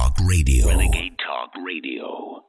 Talk Radio. Renegade Talk Radio.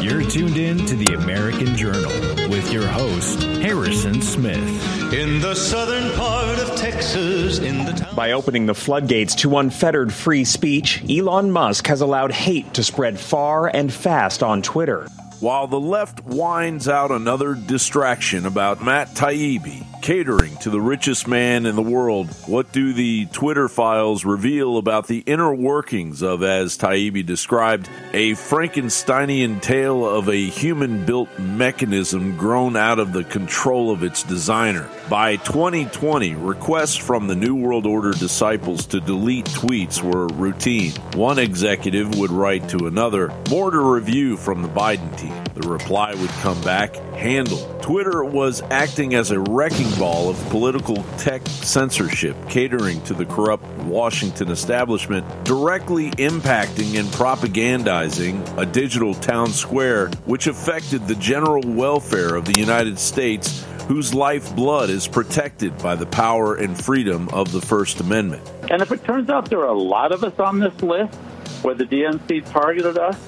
You're tuned in to the American Journal with your host, Harrison Smith. In the southern part of Texas, in the town. By opening the floodgates to unfettered free speech, Elon Musk has allowed hate to spread far and fast on Twitter. While the left whines out another distraction about Matt Taibbi catering to the richest man in the world, what do the Twitter files reveal about the inner workings of, as Taibbi described, a Frankensteinian tale of a human built mechanism grown out of the control of its designer? By 2020, requests from the New World Order disciples to delete tweets were routine. One executive would write to another, more to review from the Biden team. The reply would come back, handled. Twitter was acting as a wrecking of political tech censorship, catering to the corrupt Washington establishment, directly impacting and propagandizing a digital town square which affected the general welfare of the United States whose lifeblood is protected by the power and freedom of the First Amendment. And if it turns out there are a lot of us on this list where the DNC targeted us,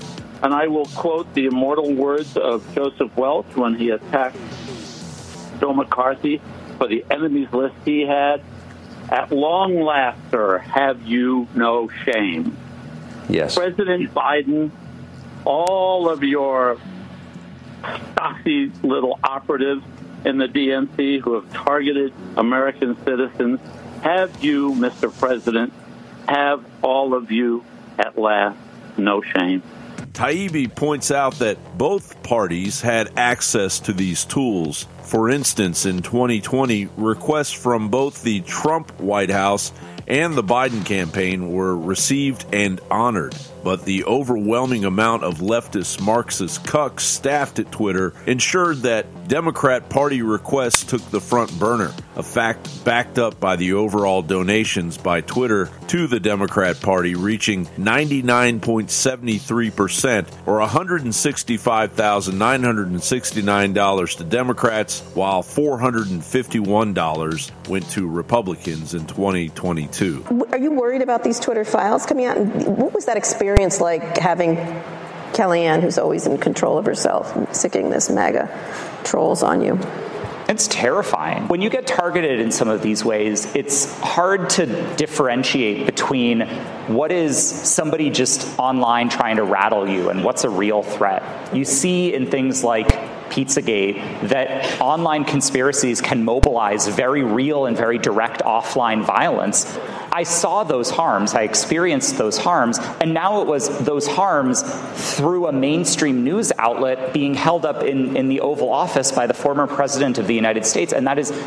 and I will quote the immortal words of Joseph Welch when he attacked Joe McCarthy for the enemies list he had. At long last, sir, have you no shame? Yes. President Biden, all of your stocky little operatives in the DNC who have targeted American citizens, have you, Mr. President, have all of you at last no shame? Taibbi points out that both parties had access to these tools. For instance, in 2020, requests from both the Trump White House and the Biden campaign were received and honored. But the overwhelming amount of leftist Marxist cucks staffed at Twitter ensured that Democrat Party requests took the front burner, a fact backed up by the overall donations by Twitter to the Democrat Party reaching 99.73%, or $165,969 to Democrats, while $451 went to Republicans in 2022. Are you worried about these Twitter files coming out? What was that experience like having Kellyanne, who's always in control of herself, sicking this MAGA trolls on you? It's terrifying. When you get targeted in some of these ways, it's hard to differentiate between what is somebody just online trying to rattle you and what's a real threat. You see in things like Pizzagate that online conspiracies can mobilize very real and very direct offline violence. I saw those harms, I experienced those harms, and now it was those harms through a mainstream news outlet being held up in, in the Oval Office by the former President of the United States, and that is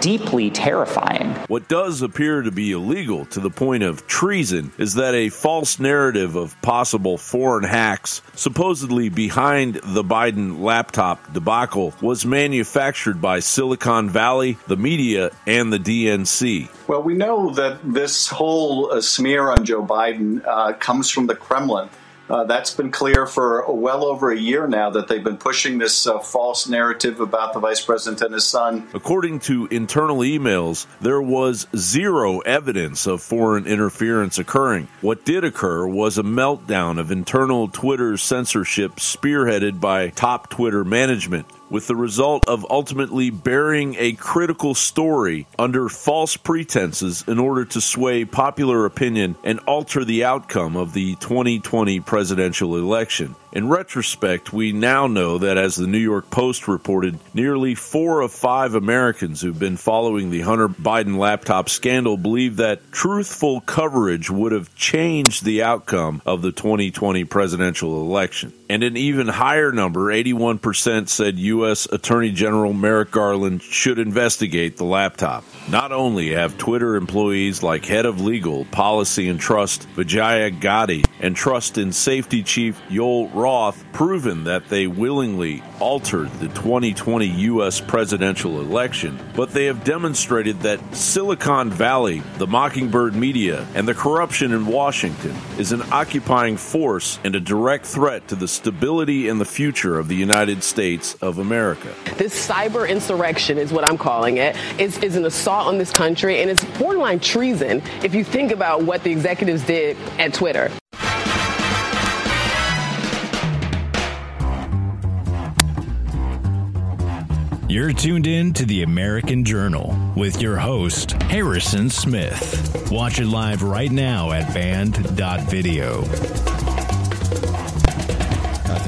deeply terrifying. What does appear to be illegal to the point of treason is that a false narrative of possible foreign hacks, supposedly behind the Biden laptop debacle, was manufactured by Silicon Valley, the media, and the DNC. Well, we know that this whole uh, smear on Joe Biden uh, comes from the Kremlin. Uh, that's been clear for well over a year now that they've been pushing this uh, false narrative about the vice president and his son. According to internal emails, there was zero evidence of foreign interference occurring. What did occur was a meltdown of internal Twitter censorship spearheaded by top Twitter management with the result of ultimately burying a critical story under false pretenses in order to sway popular opinion and alter the outcome of the 2020 presidential election. In retrospect, we now know that, as the New York Post reported, nearly four of five Americans who've been following the Hunter Biden laptop scandal believe that truthful coverage would have changed the outcome of the 2020 presidential election. And an even higher number, 81%, said U.S. Attorney General Merrick Garland should investigate the laptop. Not only have Twitter employees like Head of Legal, Policy and Trust Vijaya Gadde and Trust and Safety Chief Yoel Roth proven that they willingly altered the 2020 U.S. presidential election, but they have demonstrated that Silicon Valley, the Mockingbird media, and the corruption in Washington is an occupying force and a direct threat to the stability and the future of the United States of America. This cyber insurrection is what I'm calling it. Is is an assault on this country, and it's borderline treason if you think about what the executives did at Twitter. You're tuned in to the American Journal with your host, Harrison Smith. Watch it live right now at band.video.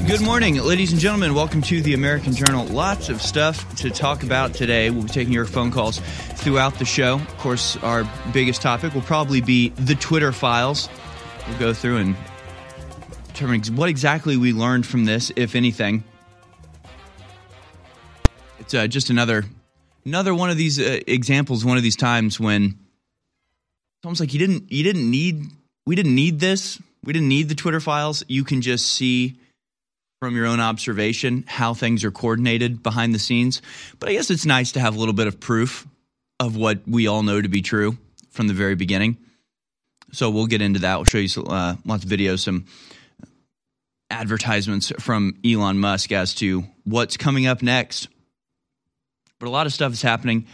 Good morning, ladies and gentlemen. Welcome to the American Journal. Lots of stuff to talk about today. We'll be taking your phone calls throughout the show. Of course, our biggest topic will probably be the Twitter files. We'll go through and determine what exactly we learned from this, if anything. It's uh, just another another one of these uh, examples, one of these times when it's almost like you didn't you didn't need we didn't need this. We didn't need the Twitter files. You can just see from your own observation how things are coordinated behind the scenes. But I guess it's nice to have a little bit of proof of what we all know to be true from the very beginning. So we'll get into that. We'll show you some, uh, lots of videos, some advertisements from Elon Musk as to what's coming up next. But a lot of stuff is happening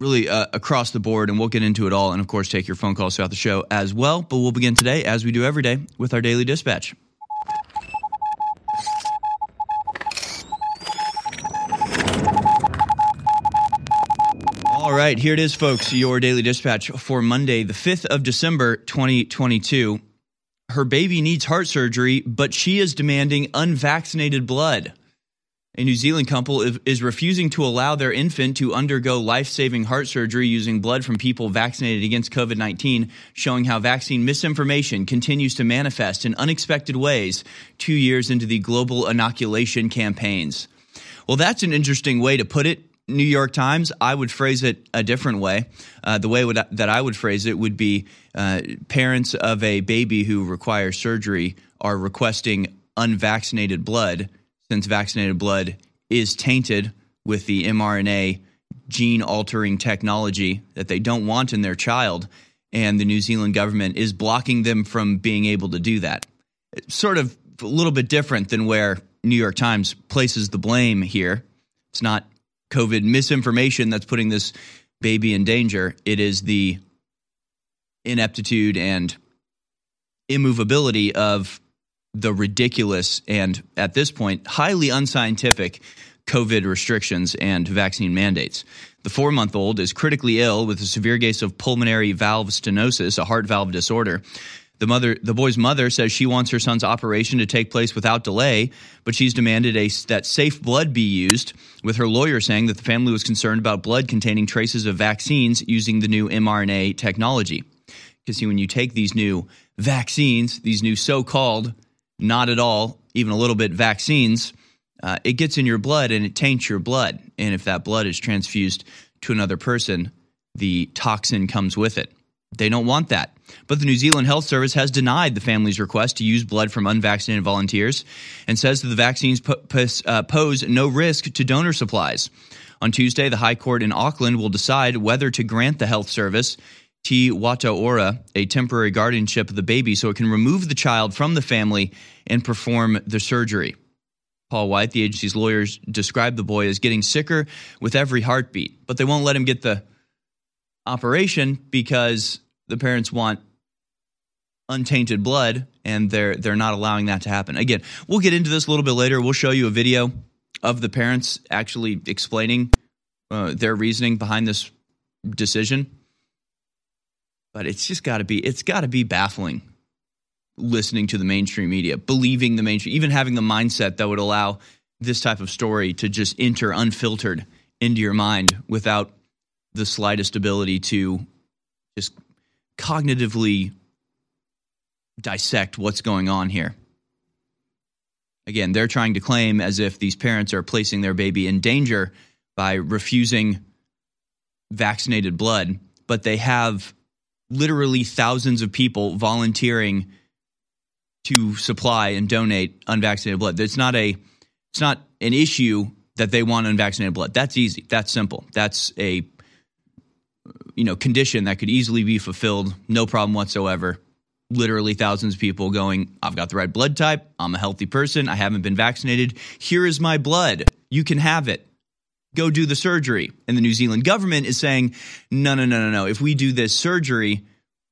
really uh, across the board, and we'll get into it all. And of course, take your phone calls throughout the show as well. But we'll begin today, as we do every day, with our daily dispatch. All right, here it is, folks. Your daily dispatch for Monday, the 5th of December, 2022. Her baby needs heart surgery, but she is demanding unvaccinated blood. A New Zealand couple is refusing to allow their infant to undergo life saving heart surgery using blood from people vaccinated against COVID 19, showing how vaccine misinformation continues to manifest in unexpected ways two years into the global inoculation campaigns. Well, that's an interesting way to put it. New York Times, I would phrase it a different way. Uh, the way would, that I would phrase it would be uh, parents of a baby who requires surgery are requesting unvaccinated blood since vaccinated blood is tainted with the mRNA gene altering technology that they don't want in their child. And the New Zealand government is blocking them from being able to do that. It's sort of a little bit different than where New York Times places the blame here. It's not COVID misinformation that's putting this baby in danger. It is the ineptitude and immovability of the ridiculous and, at this point, highly unscientific COVID restrictions and vaccine mandates. The four month old is critically ill with a severe case of pulmonary valve stenosis, a heart valve disorder. The mother, the boy's mother, says she wants her son's operation to take place without delay, but she's demanded a, that safe blood be used. With her lawyer saying that the family was concerned about blood containing traces of vaccines using the new mRNA technology. Because see, when you take these new vaccines, these new so-called, not at all, even a little bit vaccines, uh, it gets in your blood and it taints your blood. And if that blood is transfused to another person, the toxin comes with it. They don't want that. But the New Zealand Health Service has denied the family's request to use blood from unvaccinated volunteers and says that the vaccines uh, pose no risk to donor supplies. On Tuesday, the High Court in Auckland will decide whether to grant the health service Te Whatu Ora a temporary guardianship of the baby so it can remove the child from the family and perform the surgery. Paul White, the agency's lawyers, described the boy as getting sicker with every heartbeat, but they won't let him get the operation because the parents want untainted blood and they're they're not allowing that to happen. Again, we'll get into this a little bit later. We'll show you a video of the parents actually explaining uh, their reasoning behind this decision. But it's just got to be it's got to be baffling listening to the mainstream media, believing the mainstream, even having the mindset that would allow this type of story to just enter unfiltered into your mind without the slightest ability to just cognitively dissect what's going on here. Again, they're trying to claim as if these parents are placing their baby in danger by refusing vaccinated blood, but they have literally thousands of people volunteering to supply and donate unvaccinated blood. It's not a it's not an issue that they want unvaccinated blood. That's easy. That's simple. That's a you know condition that could easily be fulfilled, no problem whatsoever. Literally thousands of people going, I've got the right blood type. I'm a healthy person. I haven't been vaccinated. Here is my blood. You can have it. Go do the surgery. And the New Zealand government is saying, no, no, no, no, no. If we do this surgery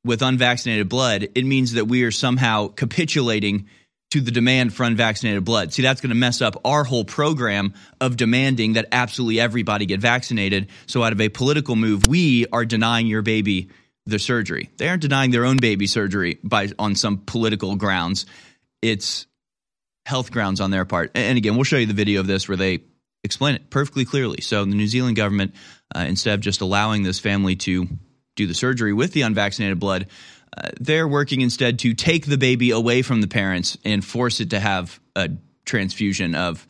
with unvaccinated blood, it means that we are somehow capitulating to the demand for unvaccinated blood. See, that's going to mess up our whole program of demanding that absolutely everybody get vaccinated. So, out of a political move, we are denying your baby the surgery. They aren't denying their own baby surgery by on some political grounds. It's health grounds on their part. And again, we'll show you the video of this where they explain it perfectly clearly. So, the New Zealand government, uh, instead of just allowing this family to do the surgery with the unvaccinated blood, uh, they're working instead to take the baby away from the parents and force it to have a transfusion of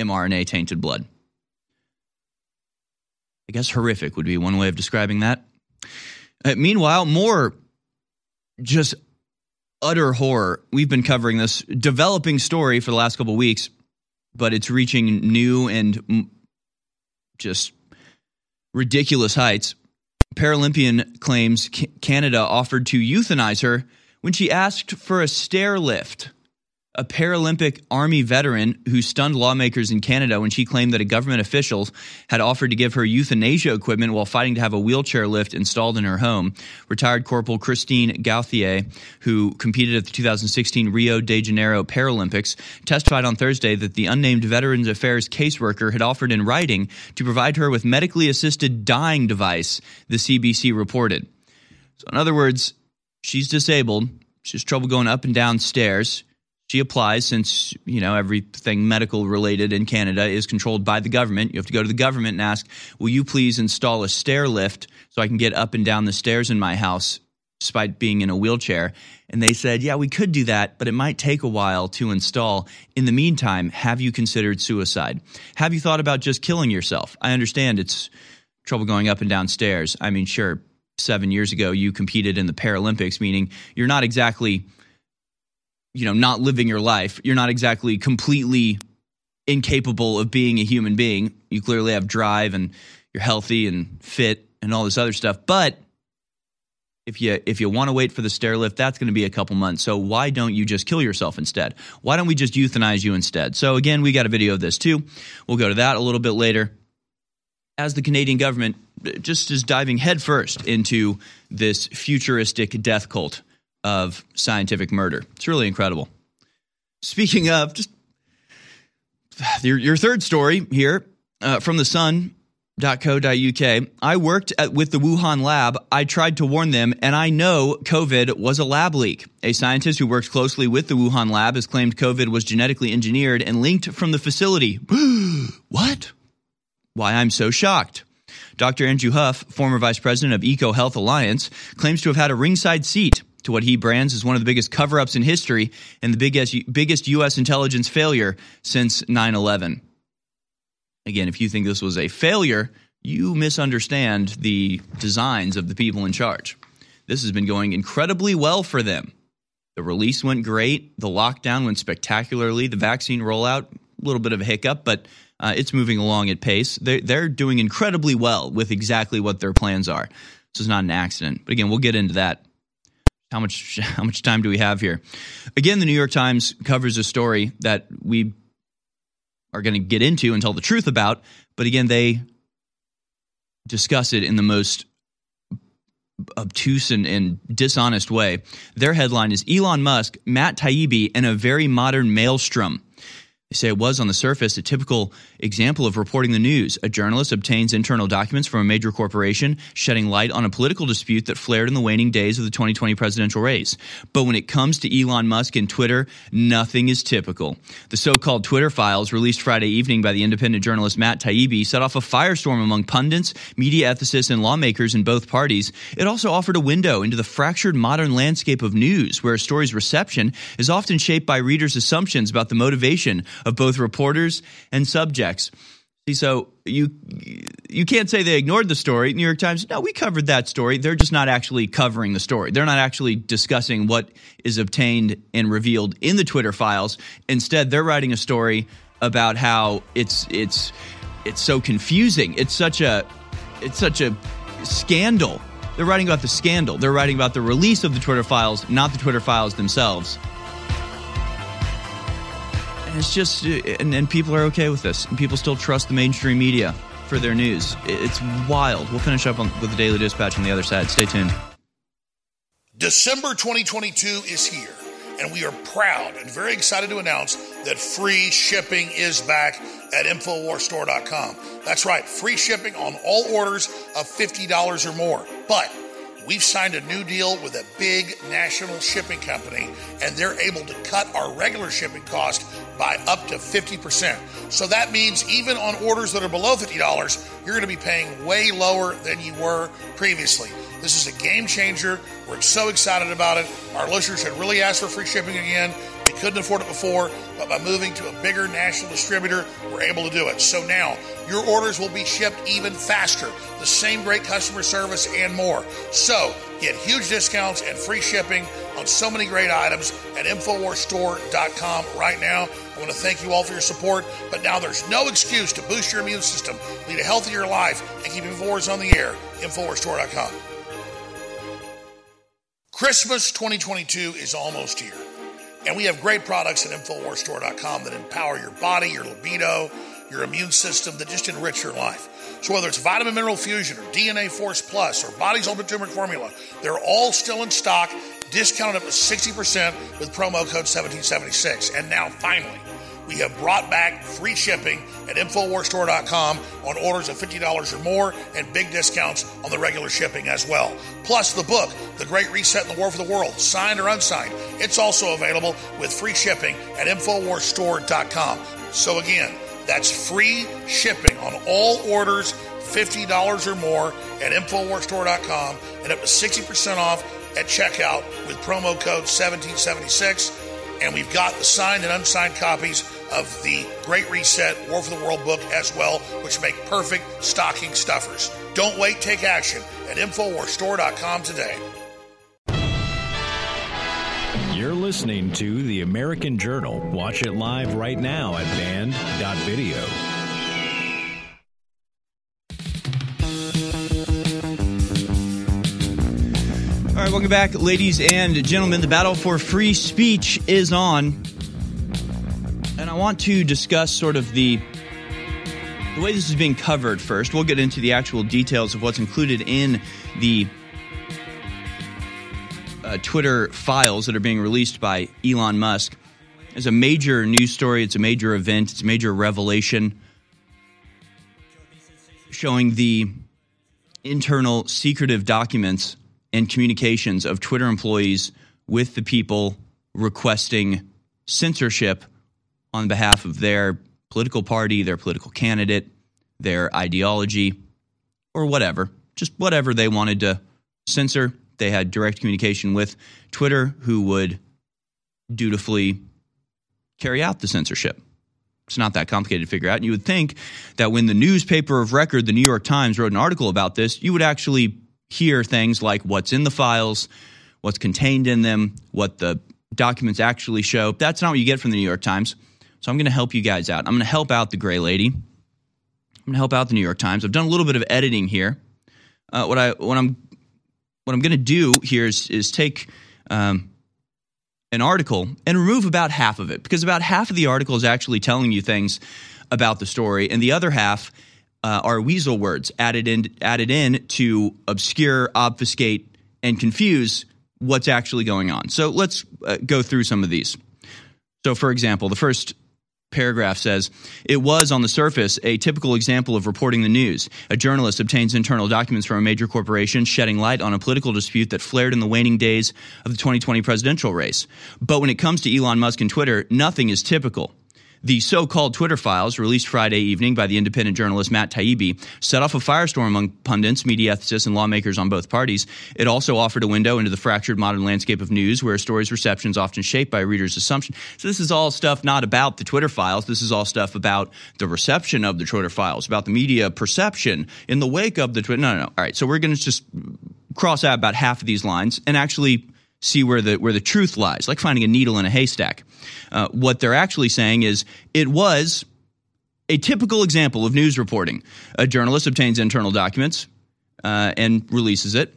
mRNA tainted blood. I guess horrific would be one way of describing that. Uh, meanwhile, more just utter horror. We've been covering this developing story for the last couple weeks, but it's reaching new and just ridiculous heights. Paralympian claims Canada offered to euthanize her when she asked for a stair lift a Paralympic Army veteran who stunned lawmakers in Canada when she claimed that a government official had offered to give her euthanasia equipment while fighting to have a wheelchair lift installed in her home. Retired Corporal Christine Gauthier, who competed at the 2016 Rio de Janeiro Paralympics, testified on Thursday that the unnamed Veterans Affairs caseworker had offered in writing to provide her with medically assisted dying device, the CBC reported. So, in other words, she's disabled. She has trouble going up and down stairs she applies since you know everything medical related in Canada is controlled by the government. You have to go to the government and ask, "Will you please install a stair lift so I can get up and down the stairs in my house despite being in a wheelchair?" And they said, "Yeah, we could do that, but it might take a while to install. In the meantime, have you considered suicide? Have you thought about just killing yourself? I understand it's trouble going up and down stairs. I mean, sure, 7 years ago you competed in the Paralympics, meaning you're not exactly you know, not living your life. You're not exactly completely incapable of being a human being. You clearly have drive and you're healthy and fit and all this other stuff. But if you if you want to wait for the stair lift, that's going to be a couple months. So why don't you just kill yourself instead? Why don't we just euthanize you instead? So again, we got a video of this too. We'll go to that a little bit later. As the Canadian government just is diving headfirst into this futuristic death cult of scientific murder. It's really incredible. Speaking of, just your, your third story here uh, from the sun.co.uk. I worked at, with the Wuhan lab. I tried to warn them, and I know COVID was a lab leak. A scientist who works closely with the Wuhan lab has claimed COVID was genetically engineered and linked from the facility. what? Why I'm so shocked. Dr. Andrew Huff, former vice president of Eco Health Alliance, claims to have had a ringside seat to what he brands as one of the biggest cover ups in history and the biggest, biggest U.S. intelligence failure since 9 11. Again, if you think this was a failure, you misunderstand the designs of the people in charge. This has been going incredibly well for them. The release went great. The lockdown went spectacularly. The vaccine rollout, a little bit of a hiccup, but uh, it's moving along at pace. They're, they're doing incredibly well with exactly what their plans are. This is not an accident. But again, we'll get into that how much how much time do we have here? Again, the New York Times covers a story that we are going to get into and tell the truth about, but again, they discuss it in the most obtuse and, and, dishonest way. Their headline is Elon Musk, Matt Taibbi, and a very modern maelstrom. They say it was on the surface a typical example of reporting the news. A journalist obtains internal documents from a major corporation, shedding light on a political dispute that flared in the waning days of the 2020 presidential race. But when it comes to Elon Musk and Twitter, nothing is typical. The so called Twitter files, released Friday evening by the independent journalist Matt Taibbi, set off a firestorm among pundits, media ethicists, and lawmakers in both parties. It also offered a window into the fractured modern landscape of news, where a story's reception is often shaped by readers' assumptions about the motivation of both reporters and subjects. See, so you you can't say they ignored the story. New York Times, no, we covered that story. They're just not actually covering the story. They're not actually discussing what is obtained and revealed in the Twitter files. Instead, they're writing a story about how it's it's it's so confusing. It's such a it's such a scandal. They're writing about the scandal. They're writing about the release of the Twitter files, not the Twitter files themselves. It's just, uh, and, and people are okay with this. And people still trust the mainstream media for their news. It's wild. We'll finish up on, with the Daily Dispatch on the other side. Stay tuned. December 2022 is here, and we are proud and very excited to announce that free shipping is back at InfoWarsStore.com. That's right, free shipping on all orders of $50 or more. But we've signed a new deal with a big national shipping company, and they're able to cut our regular shipping cost by up to 50%. So that means even on orders that are below $50, you're going to be paying way lower than you were previously. This is a game changer. We're so excited about it. Our listeners had really asked for free shipping again. We couldn't afford it before, but by moving to a bigger national distributor, we're able to do it. So now your orders will be shipped even faster, the same great customer service and more. So get huge discounts and free shipping on so many great items at InfoWarsStore.com right now. I want to thank you all for your support, but now there's no excuse to boost your immune system, lead a healthier life, and keep InfoWars on the air. InfoWarsStore.com. Christmas 2022 is almost here. And we have great products at InfoWarsStore.com that empower your body, your libido, your immune system, that just enrich your life. So whether it's Vitamin Mineral Fusion or DNA Force Plus or Body's Ultimate Turmeric Formula, they're all still in stock, discounted up to 60% with promo code 1776. And now, finally, we have brought back free shipping at InfoWarsStore.com on orders of $50 or more and big discounts on the regular shipping as well. Plus, the book, The Great Reset and the War for the World, signed or unsigned, it's also available with free shipping at InfoWarsStore.com. So, again, that's free shipping on all orders $50 or more at InfoWarsStore.com and up to 60% off at checkout with promo code 1776. And we've got the signed and unsigned copies of the Great Reset War for the World book as well, which make perfect stocking stuffers. Don't wait, take action at InfoWarsStore.com today. You're listening to The American Journal. Watch it live right now at band.video. All right, welcome back, ladies and gentlemen. The battle for free speech is on. And I want to discuss sort of the the way this is being covered first. We'll get into the actual details of what's included in the uh, Twitter files that are being released by Elon Musk. It's a major news story, it's a major event, it's a major revelation showing the internal secretive documents and communications of Twitter employees with the people requesting censorship on behalf of their political party, their political candidate, their ideology, or whatever. Just whatever they wanted to censor. They had direct communication with Twitter, who would dutifully carry out the censorship. It's not that complicated to figure out. And you would think that when the newspaper of record, the New York Times, wrote an article about this, you would actually hear things like what's in the files, what's contained in them, what the documents actually show. That's not what you get from the New York Times. So I'm going to help you guys out. I'm going to help out the Gray Lady. I'm going to help out the New York Times. I've done a little bit of editing here. Uh, what I what I'm what I'm going to do here is is take um, an article and remove about half of it because about half of the article is actually telling you things about the story, and the other half uh, are weasel words added in added in to obscure, obfuscate, and confuse what's actually going on. So let's uh, go through some of these. So, for example, the first paragraph says it was on the surface a typical example of reporting the news. A journalist obtains internal documents from a major corporation shedding light on a political dispute that flared in the waning days of the 2020 presidential race. But when it comes to elon musk and twitter nothing is typical The so called Twitter files, released Friday evening by the independent journalist Matt Taibbi, set off a firestorm among pundits, media ethicists, and lawmakers on both parties. It also offered a window into the fractured modern landscape of news, where a story's reception is often shaped by a reader's assumption. So, this is all stuff not about the Twitter files. This is all stuff about the reception of the Twitter files, about the media perception in the wake of the Twitter. No, no, no. All right. So, we're going to just cross out about half of these lines and actually see where the where the truth lies, like finding a needle in a haystack. Uh, what they're actually saying is it was a typical example of news reporting. A journalist obtains internal documents uh, and releases it.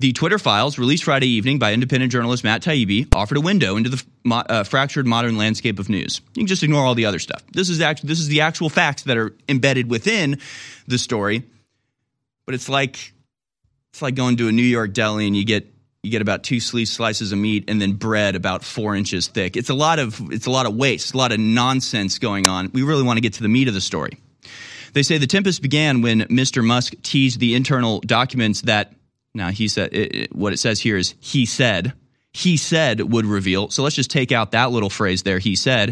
The Twitter files, released Friday evening by independent journalist Matt Taibbi, offered a window into the mo- uh, fractured modern landscape of news. You can just ignore all the other stuff. This is this is the actual facts that are embedded within the story. But it's like it's like going to a New York deli and you get you get about two slices of meat and then bread about four inches thick. It's a lot of it's a lot of waste, a lot of nonsense going on. We really want to get to the meat of the story. They say the tempest began when Mr. Musk teased the internal documents that now he said it, it, what it says here is he said he said would reveal. So let's just take out that little phrase there, he said,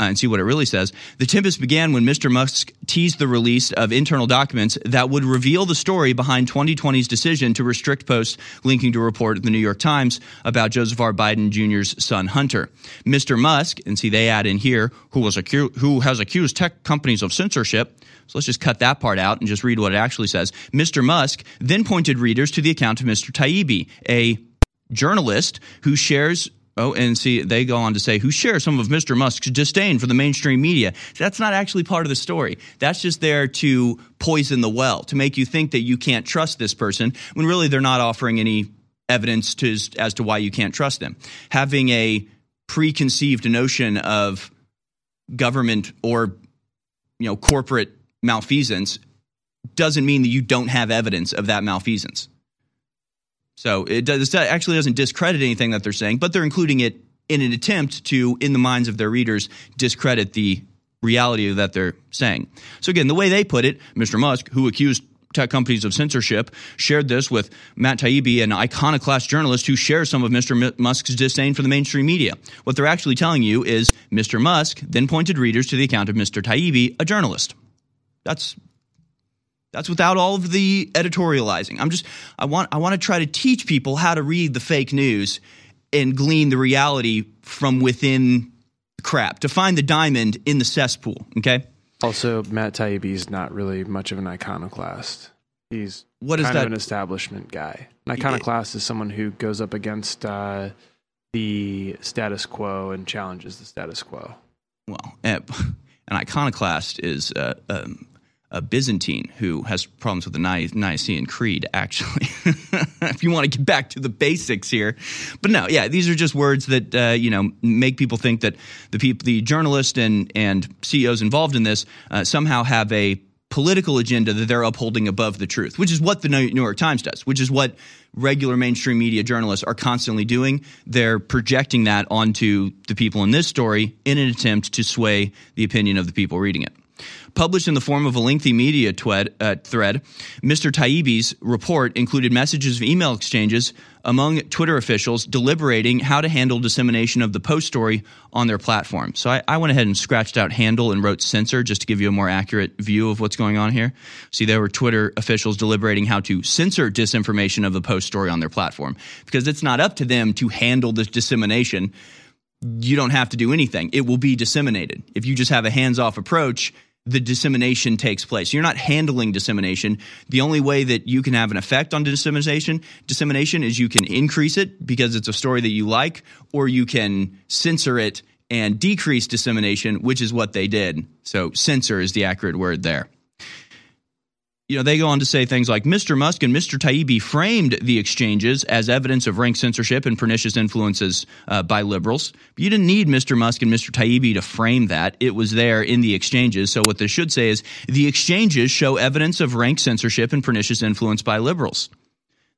uh, and see what it really says. The tempest began when Mr. Musk teased the release of internal documents that would reveal the story behind 2020's decision to restrict posts linking to a report in the New York Times about Joseph R. Biden Jr.'s son Hunter. Mr. Musk, and see they add in here, who was acu- who has accused tech companies of censorship. So let's just cut that part out and just read what it actually says. Mr. Musk then pointed readers to the account of Mr. Taibbi, a journalist who shares Oh, and see, they go on to say, who shares some of Mr. Musk's disdain for the mainstream media. That's not actually part of the story. That's just there to poison the well, to make you think that you can't trust this person, when really they're not offering any evidence to, as to why you can't trust them. Having a preconceived notion of government or you know corporate malfeasance doesn't mean that you don't have evidence of that malfeasance. So it, does, it actually doesn't discredit anything that they're saying, but they're including it in an attempt to, in the minds of their readers, discredit the reality of that they're saying. So again, the way they put it, Mr. Musk, who accused tech companies of censorship, shared this with Matt Taibbi, an iconoclast journalist who shares some of Mr. Musk's disdain for the mainstream media. What they're actually telling you is Mr. Musk then pointed readers to the account of Mr. Taibbi, a journalist. That's that's without all of the editorializing. I'm just I want I want to try to teach people how to read the fake news and glean the reality from within crap to find the diamond in the cesspool. Okay. Also, Matt Taibbi is not really much of an iconoclast. He's what is kind that? of an establishment guy. An iconoclast is someone who goes up against uh, the status quo and challenges the status quo. Well, an iconoclast is uh, um, a Byzantine who has problems with the Nicene Creed, actually, if you want to get back to the basics here. But no, yeah, these are just words that, uh, you know, make people think that the people, the journalists and, and CEOs involved in this uh, somehow have a political agenda that they're upholding above the truth, which is what the New York Times does, which is what regular mainstream media journalists are constantly doing. They're projecting that onto the people in this story in an attempt to sway the opinion of the people reading it. Published in the form of a lengthy media twed, uh, thread, Mr. Taibbi's report included messages of email exchanges among Twitter officials deliberating how to handle dissemination of the post story on their platform. So I, I, went ahead and scratched out handle and wrote censor just to give you a more accurate view of what's going on here. See, there were Twitter officials deliberating how to censor disinformation of the post story on their platform because it's not up to them to handle this dissemination you don't have to do anything. It will be disseminated. If you just have a hands off approach, the dissemination takes place. You're not handling dissemination. The only way that you can have an effect on dissemination, dissemination is you can increase it because it's a story that you like, or you can censor it and decrease dissemination, which is what they did. So censor is the accurate word there you know, they go on to say things like Mr. Musk and Mr. Taibbi framed the exchanges as evidence of rank censorship and pernicious influences uh, by liberals. But you didn't need Mr. Musk and Mr. Taibbi to frame that. It was there in the exchanges. So what they should say is the exchanges show evidence of rank censorship and pernicious influence by liberals.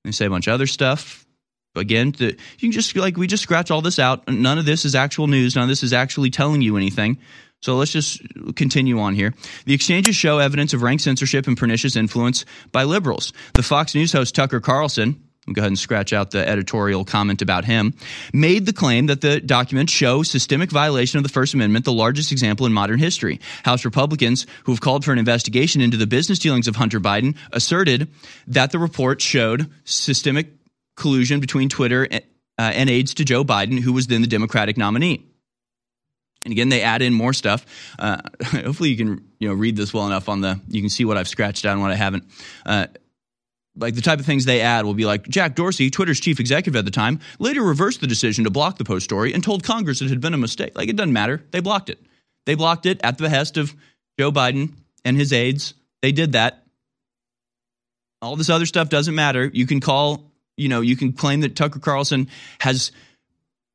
They say a bunch of other stuff. Again, you can just like we just scratch all this out. None of this is actual news. None of this is actually telling you anything. So let's just continue on here. The exchanges show evidence of rank censorship and pernicious influence by liberals. The Fox News host Tucker Carlson, go ahead and scratch out the editorial comment about him, made the claim that the documents show systemic violation of the First Amendment, the largest example in modern history. House Republicans, who have called for an investigation into the business dealings of Hunter Biden, asserted that the report showed systemic collusion between Twitter uh, and aides to Joe Biden, who was then the Democratic nominee. And again, they add in more stuff. Uh, hopefully, you can you know read this well enough on the. You can see what I've scratched out and what I haven't. Uh, like the type of things they add will be like Jack Dorsey, Twitter's chief executive at the time, later reversed the decision to block the post story and told Congress it had been a mistake. Like it doesn't matter. They blocked it. They blocked it at the behest of Joe Biden and his aides. They did that. All this other stuff doesn't matter. You can call, you know, you can claim that Tucker Carlson has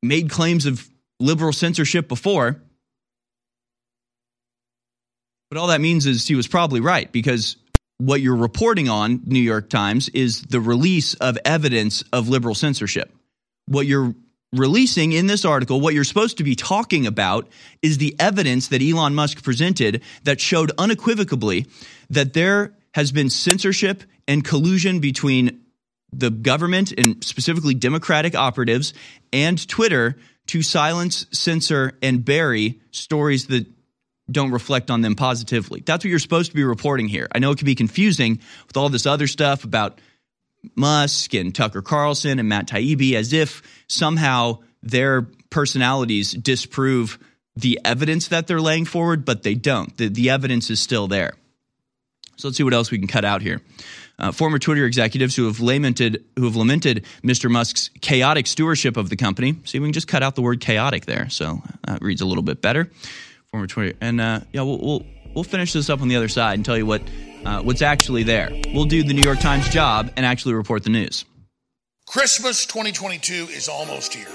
made claims of liberal censorship before. But all that means is he was probably right because what you're reporting on, New York Times, is the release of evidence of liberal censorship. What you're releasing in this article, what you're supposed to be talking about is the evidence that Elon Musk presented that showed unequivocally that there has been censorship and collusion between the government and specifically Democratic operatives and Twitter to silence, censor, and bury stories that don't reflect on them positively. That's what you're supposed to be reporting here. I know it can be confusing with all this other stuff about Musk and Tucker Carlson and Matt Taibbi as if somehow their personalities disprove the evidence that they're laying forward, but they don't. The, the evidence is still there. So let's see what else we can cut out here. Uh, former Twitter executives who have lamented who have lamented Mr. Musk's chaotic stewardship of the company. See, we can just cut out the word chaotic there, so that reads a little bit better former Twitter. And uh, yeah, we'll, we'll we'll finish this up on the other side and tell you what uh, what's actually there. We'll do the New York Times job and actually report the news. Christmas 2022 is almost here,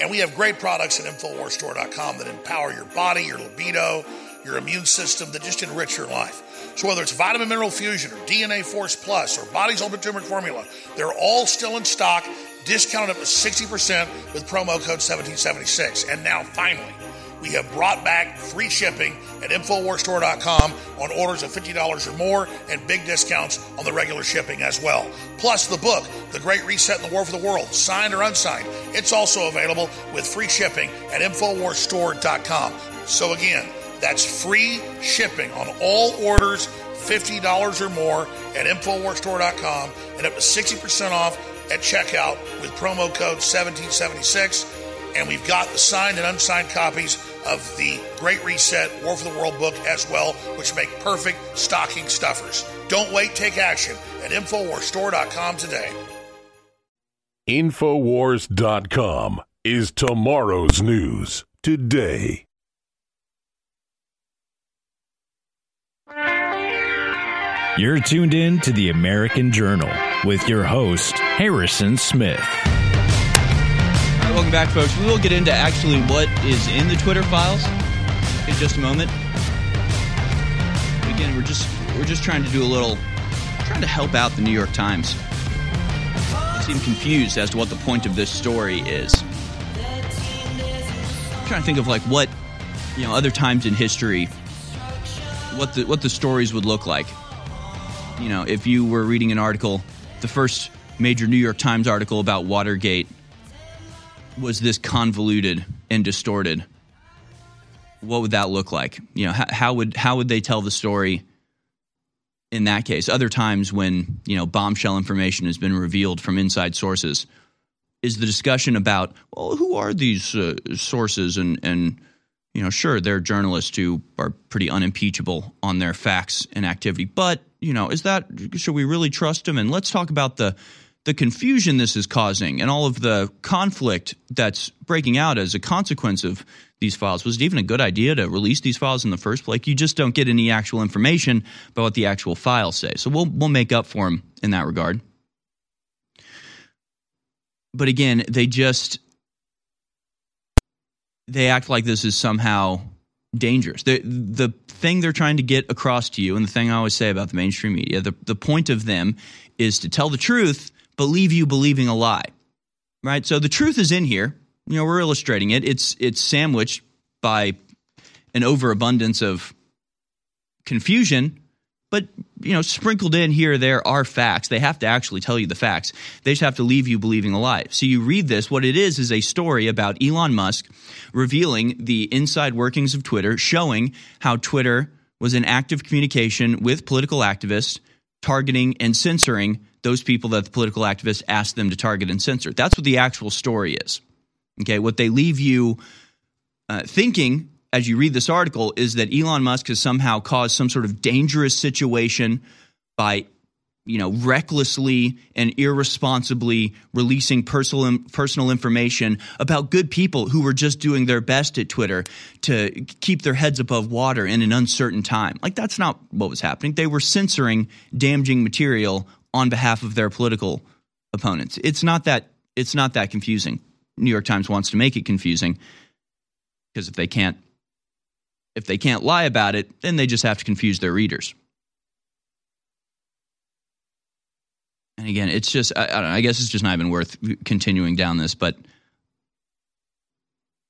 and we have great products at InfoWarsStore.com that empower your body, your libido, your immune system, that just enrich your life. So whether it's Vitamin Mineral Fusion or DNA Force Plus or Body's Ultimate Turmeric Formula, they're all still in stock, discounted up to 60% with promo code 1776. And now, finally we have brought back free shipping at InfoWarsStore.com on orders of $50 or more and big discounts on the regular shipping as well. Plus, the book, The Great Reset and the War for the World, signed or unsigned, it's also available with free shipping at InfoWarsStore.com. So, again, that's free shipping on all orders $50 or more at InfoWarsStore.com and up to 60% off at checkout with promo code 1776 and we've got the signed and unsigned copies of the Great Reset War for the World book as well, which make perfect stocking stuffers. Don't wait, take action at InfoWarsStore.com today. InfoWars.com is tomorrow's news today. You're tuned in to the American Journal with your host, Harrison Smith welcome back, folks. We will get into actually what is in the Twitter files in just a moment. Again, we're just we're just trying to do a little, trying to help out the New York Times. They seem confused as to what the point of this story is. I'm trying to think of like what you know other times in history, what the what the stories would look like. You know, if you were reading an article, the first major New York Times article about Watergate was this convoluted and distorted, what would that look like? You know, how, how, would how would they tell the story in that case? Other times when you know bombshell information has been revealed from inside sources, is the discussion about well, who are these uh, sources and and you know, sure, they're journalists who are pretty unimpeachable on their facts and activity, but you know, is that should we really trust them? And let's talk about the the confusion this is causing and all of the conflict that's breaking out as a consequence of these files. Was it even a good idea to release these files in the first place? You just don't get any actual information about what the actual files say. So we'll we'll make up for them in that regard. But again, they just they act like this is somehow dangerous. The the thing they're trying to get across to you, and the thing I always say about the mainstream media, the, the point of them is to tell the truth but leave you believing a lie. Right? So the truth is in here. You know, we're illustrating it. It's it's sandwiched by an overabundance of confusion but you know, sprinkled in here there are facts. They have to actually tell you the facts. They just have to leave you believing a lie. So you read this. What it is is a story about Elon Musk revealing the inside workings of Twitter, showing how Twitter was in active communication with political activists, targeting and censoring those people that the political activists asked them to target and censor. That's what the actual story is. Okay, what they leave you uh, thinking as you read this article is that Elon Musk has somehow caused some sort of dangerous situation by you know recklessly and irresponsibly releasing personal personal information about good people who were just doing their best at Twitter to keep their heads above water in an uncertain time. Like that's not what was happening. They were censoring damaging material on behalf of their political opponents. It's not that it's not that confusing. New York Times wants to make it confusing because if they can't if they can't lie about it, then they just have to confuse their readers. And again, it's just, I, I, know, I guess it's just not even worth continuing down this, but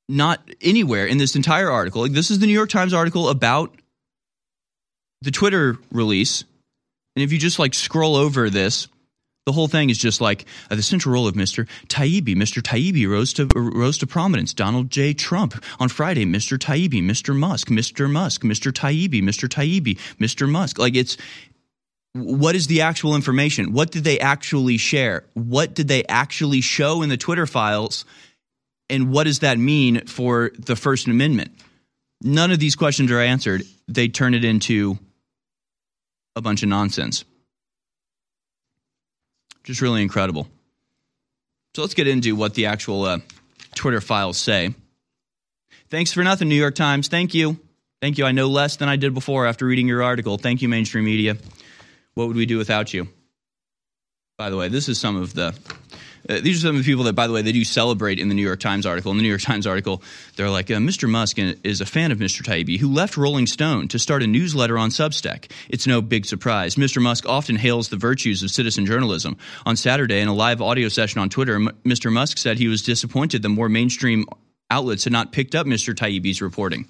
not anywhere in this entire article. Like this is the New York Times article about the Twitter release. And if you just like scroll over this, the whole thing is just like uh, the central role of Mr. Taibbi. Mr. Taibbi rose to rose to prominence. Donald J. Trump on Friday. Mr. Taibbi. Mr. Musk. Mr. Musk. Mr. Taibbi. Mr. Taibbi. Mr. Musk. Like it's what is the actual information? What did they actually share? What did they actually show in the Twitter files? And what does that mean for the First Amendment? None of these questions are answered. They turn it into a bunch of nonsense. Just really incredible. So let's get into what the actual uh, Twitter files say. Thanks for nothing, New York Times. Thank you. Thank you. I know less than I did before after reading your article. Thank you, mainstream media. What would we do without you? By the way, this is some of the uh, these are some of the people that, by the way, they do celebrate in the New York Times article. In the New York Times article, they're like, uh, Mr. Musk is a fan of Mr. Taibbi, who left Rolling Stone to start a newsletter on Substack. It's no big surprise. Mr. Musk often hails the virtues of citizen journalism. On Saturday, in a live audio session on Twitter, M- Mr. Musk said he was disappointed that more mainstream outlets had not picked up Mr. Taibbi's reporting.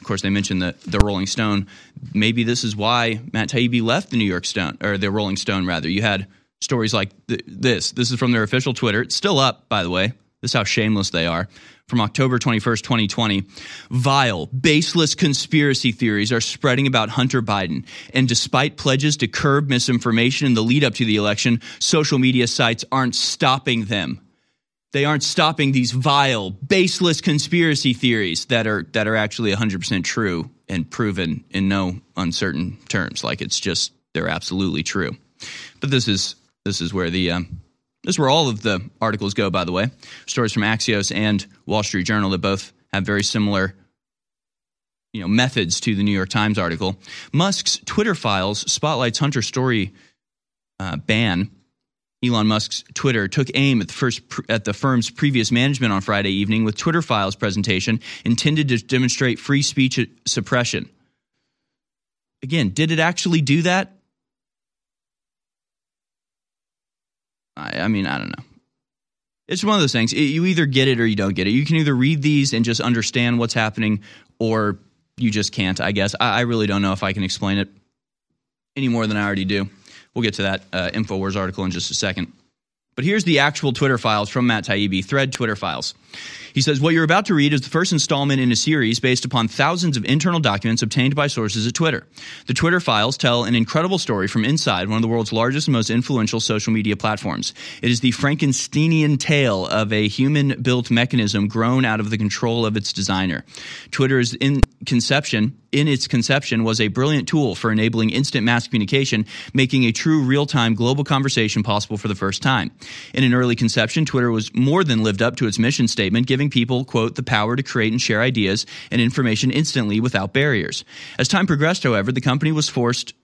Of course, they mentioned the, the Rolling Stone. Maybe this is why Matt Taibbi left the New York Stone, or the Rolling Stone, rather. You had stories like th- this. This is from their official Twitter. It's still up, by the way. This is how shameless they are. From October 21st, 2020. Vile, baseless conspiracy theories are spreading about Hunter Biden. And despite pledges to curb misinformation in the lead up to the election, social media sites aren't stopping them. They aren't stopping these vile, baseless conspiracy theories that are that are actually 100% true and proven in no uncertain terms. Like it's just they're absolutely true. But this is this is where the um, this is where all of the articles go. By the way, stories from Axios and Wall Street Journal that both have very similar you know methods to the New York Times article. Musk's Twitter files spotlights Hunter story uh, ban. Elon Musk's Twitter took aim at the first at the firm's previous management on Friday evening with Twitter files presentation intended to demonstrate free speech suppression. Again, did it actually do that? I, I mean, I don't know. It's one of those things. It, you either get it or you don't get it. You can either read these and just understand what's happening, or you just can't. I guess I, I really don't know if I can explain it any more than I already do. We'll get to that uh, Infowars article in just a second. But here's the actual Twitter files from Matt Taibbi, thread Twitter files. He says, What you're about to read is the first installment in a series based upon thousands of internal documents obtained by sources at Twitter. The Twitter files tell an incredible story from inside one of the world's largest and most influential social media platforms. It is the Frankensteinian tale of a human built mechanism grown out of the control of its designer. Twitter's in conception in its conception was a brilliant tool for enabling instant mass communication, making a true real-time global conversation possible for the first time. In an early conception, Twitter was more than lived up to its mission statement, giving people, quote, the power to create and share ideas and information instantly without barriers. As time progressed, however, the company was forced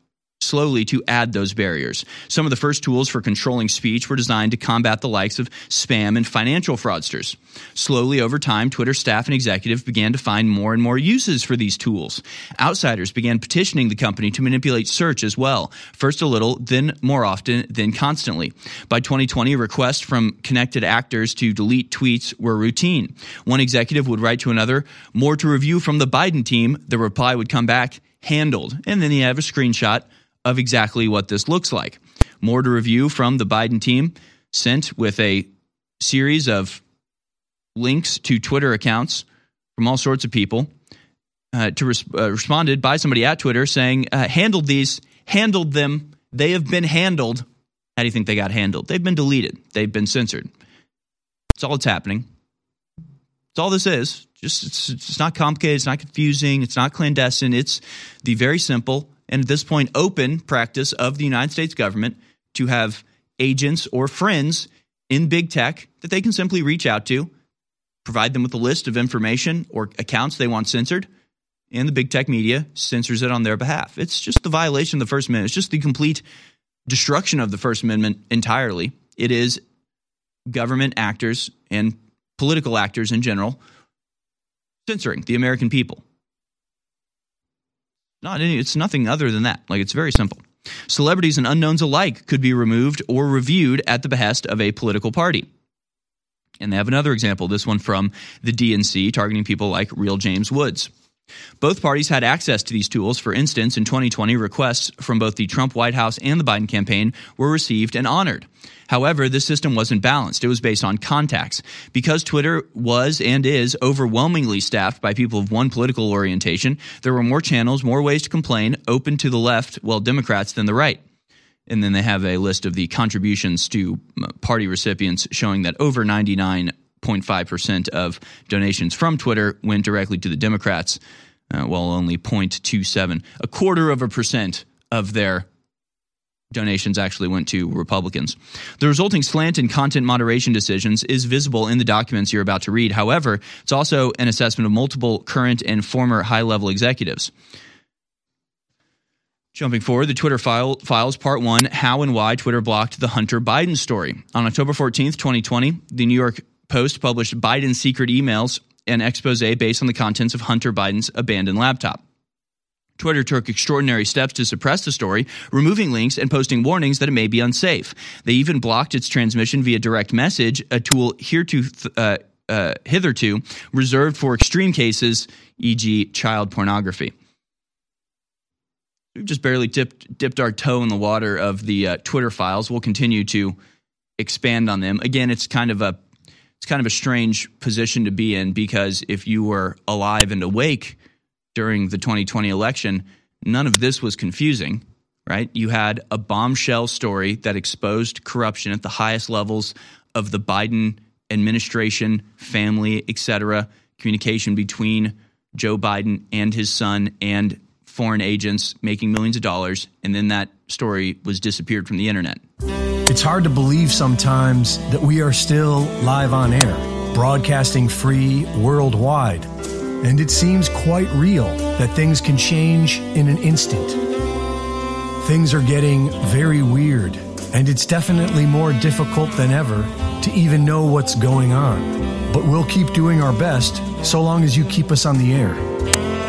slowly to add those barriers. Some of the first tools for controlling speech were designed to combat the likes of spam and financial fraudsters. Slowly over time, Twitter staff and executives began to find more and more uses for these tools. Outsiders began petitioning the company to manipulate search as well, first a little, then more often, then constantly. By 2020, requests from connected actors to delete tweets were routine. One executive would write to another, more to review from the Biden team. The reply would come back, handled. And then you have a screenshot of exactly what this looks like. More to review from the Biden team, sent with a series of links to Twitter accounts from all sorts of people. Uh, to res- uh, responded by somebody at Twitter saying, uh, "Handled these, handled them. They have been handled. How do you think they got handled? They've been deleted. They've been censored. It's all that's happening. It's all this is. Just it's, it's not complicated. It's not confusing. It's not clandestine. It's the very simple and at this point open practice of the United States government to have agents or friends in big tech that they can simply reach out to, provide them with a list of information or accounts they want censored, and the big tech media censors it on their behalf. It's just the violation of the First Amendment. It's just the complete destruction of the First Amendment entirely. It is government actors and political actors in general censoring the American people. Not any, it's nothing other than that. Like it's very simple. Celebrities and unknowns alike could be removed or reviewed at the behest of a political party. And they have another example, this one from the DNC, targeting people like real James Woods. Both parties had access to these tools. For instance, in 2020, requests from both the Trump White House and the Biden campaign were received and honored. However, the system wasn't balanced. It was based on contacts. Because Twitter was and is overwhelmingly staffed by people of one political orientation, there were more channels, more ways to complain, open to the left, well, Democrats, than the right. And then they have a list of the contributions to uh, party recipients showing that over 99.5% of donations from Twitter went directly to the Democrats, uh, while only 0.27, a quarter of a percent of their donations actually went to Republicans. The resulting slant in content moderation decisions is visible in the documents you're about to read. However, it's also an assessment of multiple current and former high level executives. Jumping forward, the Twitter file, files part one How and Why Twitter Blocked the Hunter Biden Story. On October 14th, 2020, the New York Post published Biden's secret emails, and expose based on the contents of Hunter Biden's abandoned laptop. Twitter took extraordinary steps to suppress the story, removing links and posting warnings that it may be unsafe. They even blocked its transmission via direct message, a tool hereto, uh, uh, hitherto reserved for extreme cases, e.g., child pornography. We've just barely dipped dipped our toe in the water of the uh, Twitter files. We'll continue to expand on them. Again, it's kind of a it's kind of a strange position to be in because if you were alive and awake during the 2020 election, none of this was confusing, right? You had a bombshell story that exposed corruption at the highest levels of the Biden administration, family, etc., communication between Joe Biden and his son and foreign agents making millions of dollars, and then that story was disappeared from the internet. It's hard to believe sometimes that we are still live on air, broadcasting free worldwide. And it seems quite real that things can change in an instant. Things are getting very weird, and it's definitely more difficult than ever to even know what's going on. But we'll keep doing our best so long as you keep us on the air.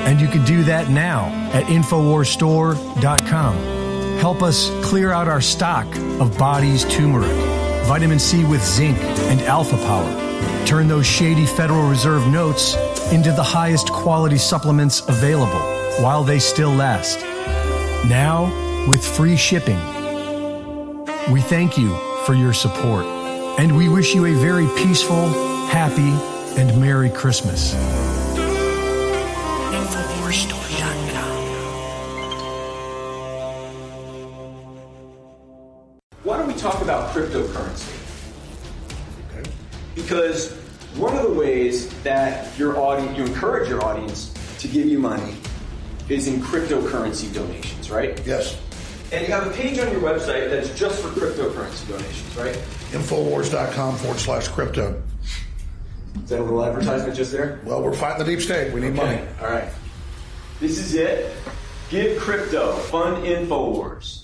And you can do that now at InfoWarsStore.com. Help us clear out our stock of body's turmeric, vitamin C with zinc, and alpha power. Turn those shady Federal Reserve notes into the highest quality supplements available while they still last. Now, with free shipping. We thank you for your support, and we wish you a very peaceful, happy, and Merry Christmas. Talk about cryptocurrency? Okay. Because one of the ways that your audience, you encourage your audience to give you money is in cryptocurrency donations, right? Yes. And you have a page on your website that's just for cryptocurrency donations, right? Infowars.com forward slash crypto. Is that a little advertisement just there? Well, we're fighting the deep state. We need Okay, money. All right. This is it. Give crypto. Fund Infowars.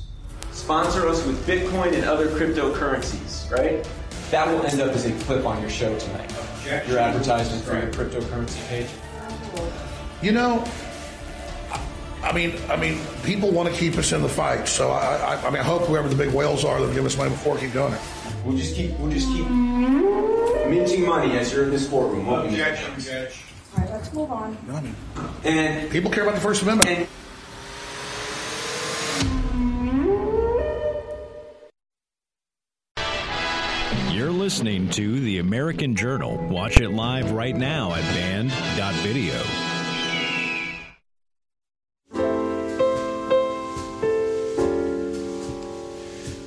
Sponsor us with Bitcoin and other cryptocurrencies, right? That will end up as a clip on your show tonight. Your advertisement for your cryptocurrency page. You know, I- I mean, I mean, people want to keep us in the fight. So I, I, I mean, I hope whoever the big whales are that give us money before we keep doing it. We'll just keep, we'll just keep minting money as you're in this courtroom. won't we? All right, let's move on. And people care about the First Amendment. Listening to The American Journal. Watch it live right now at band.video.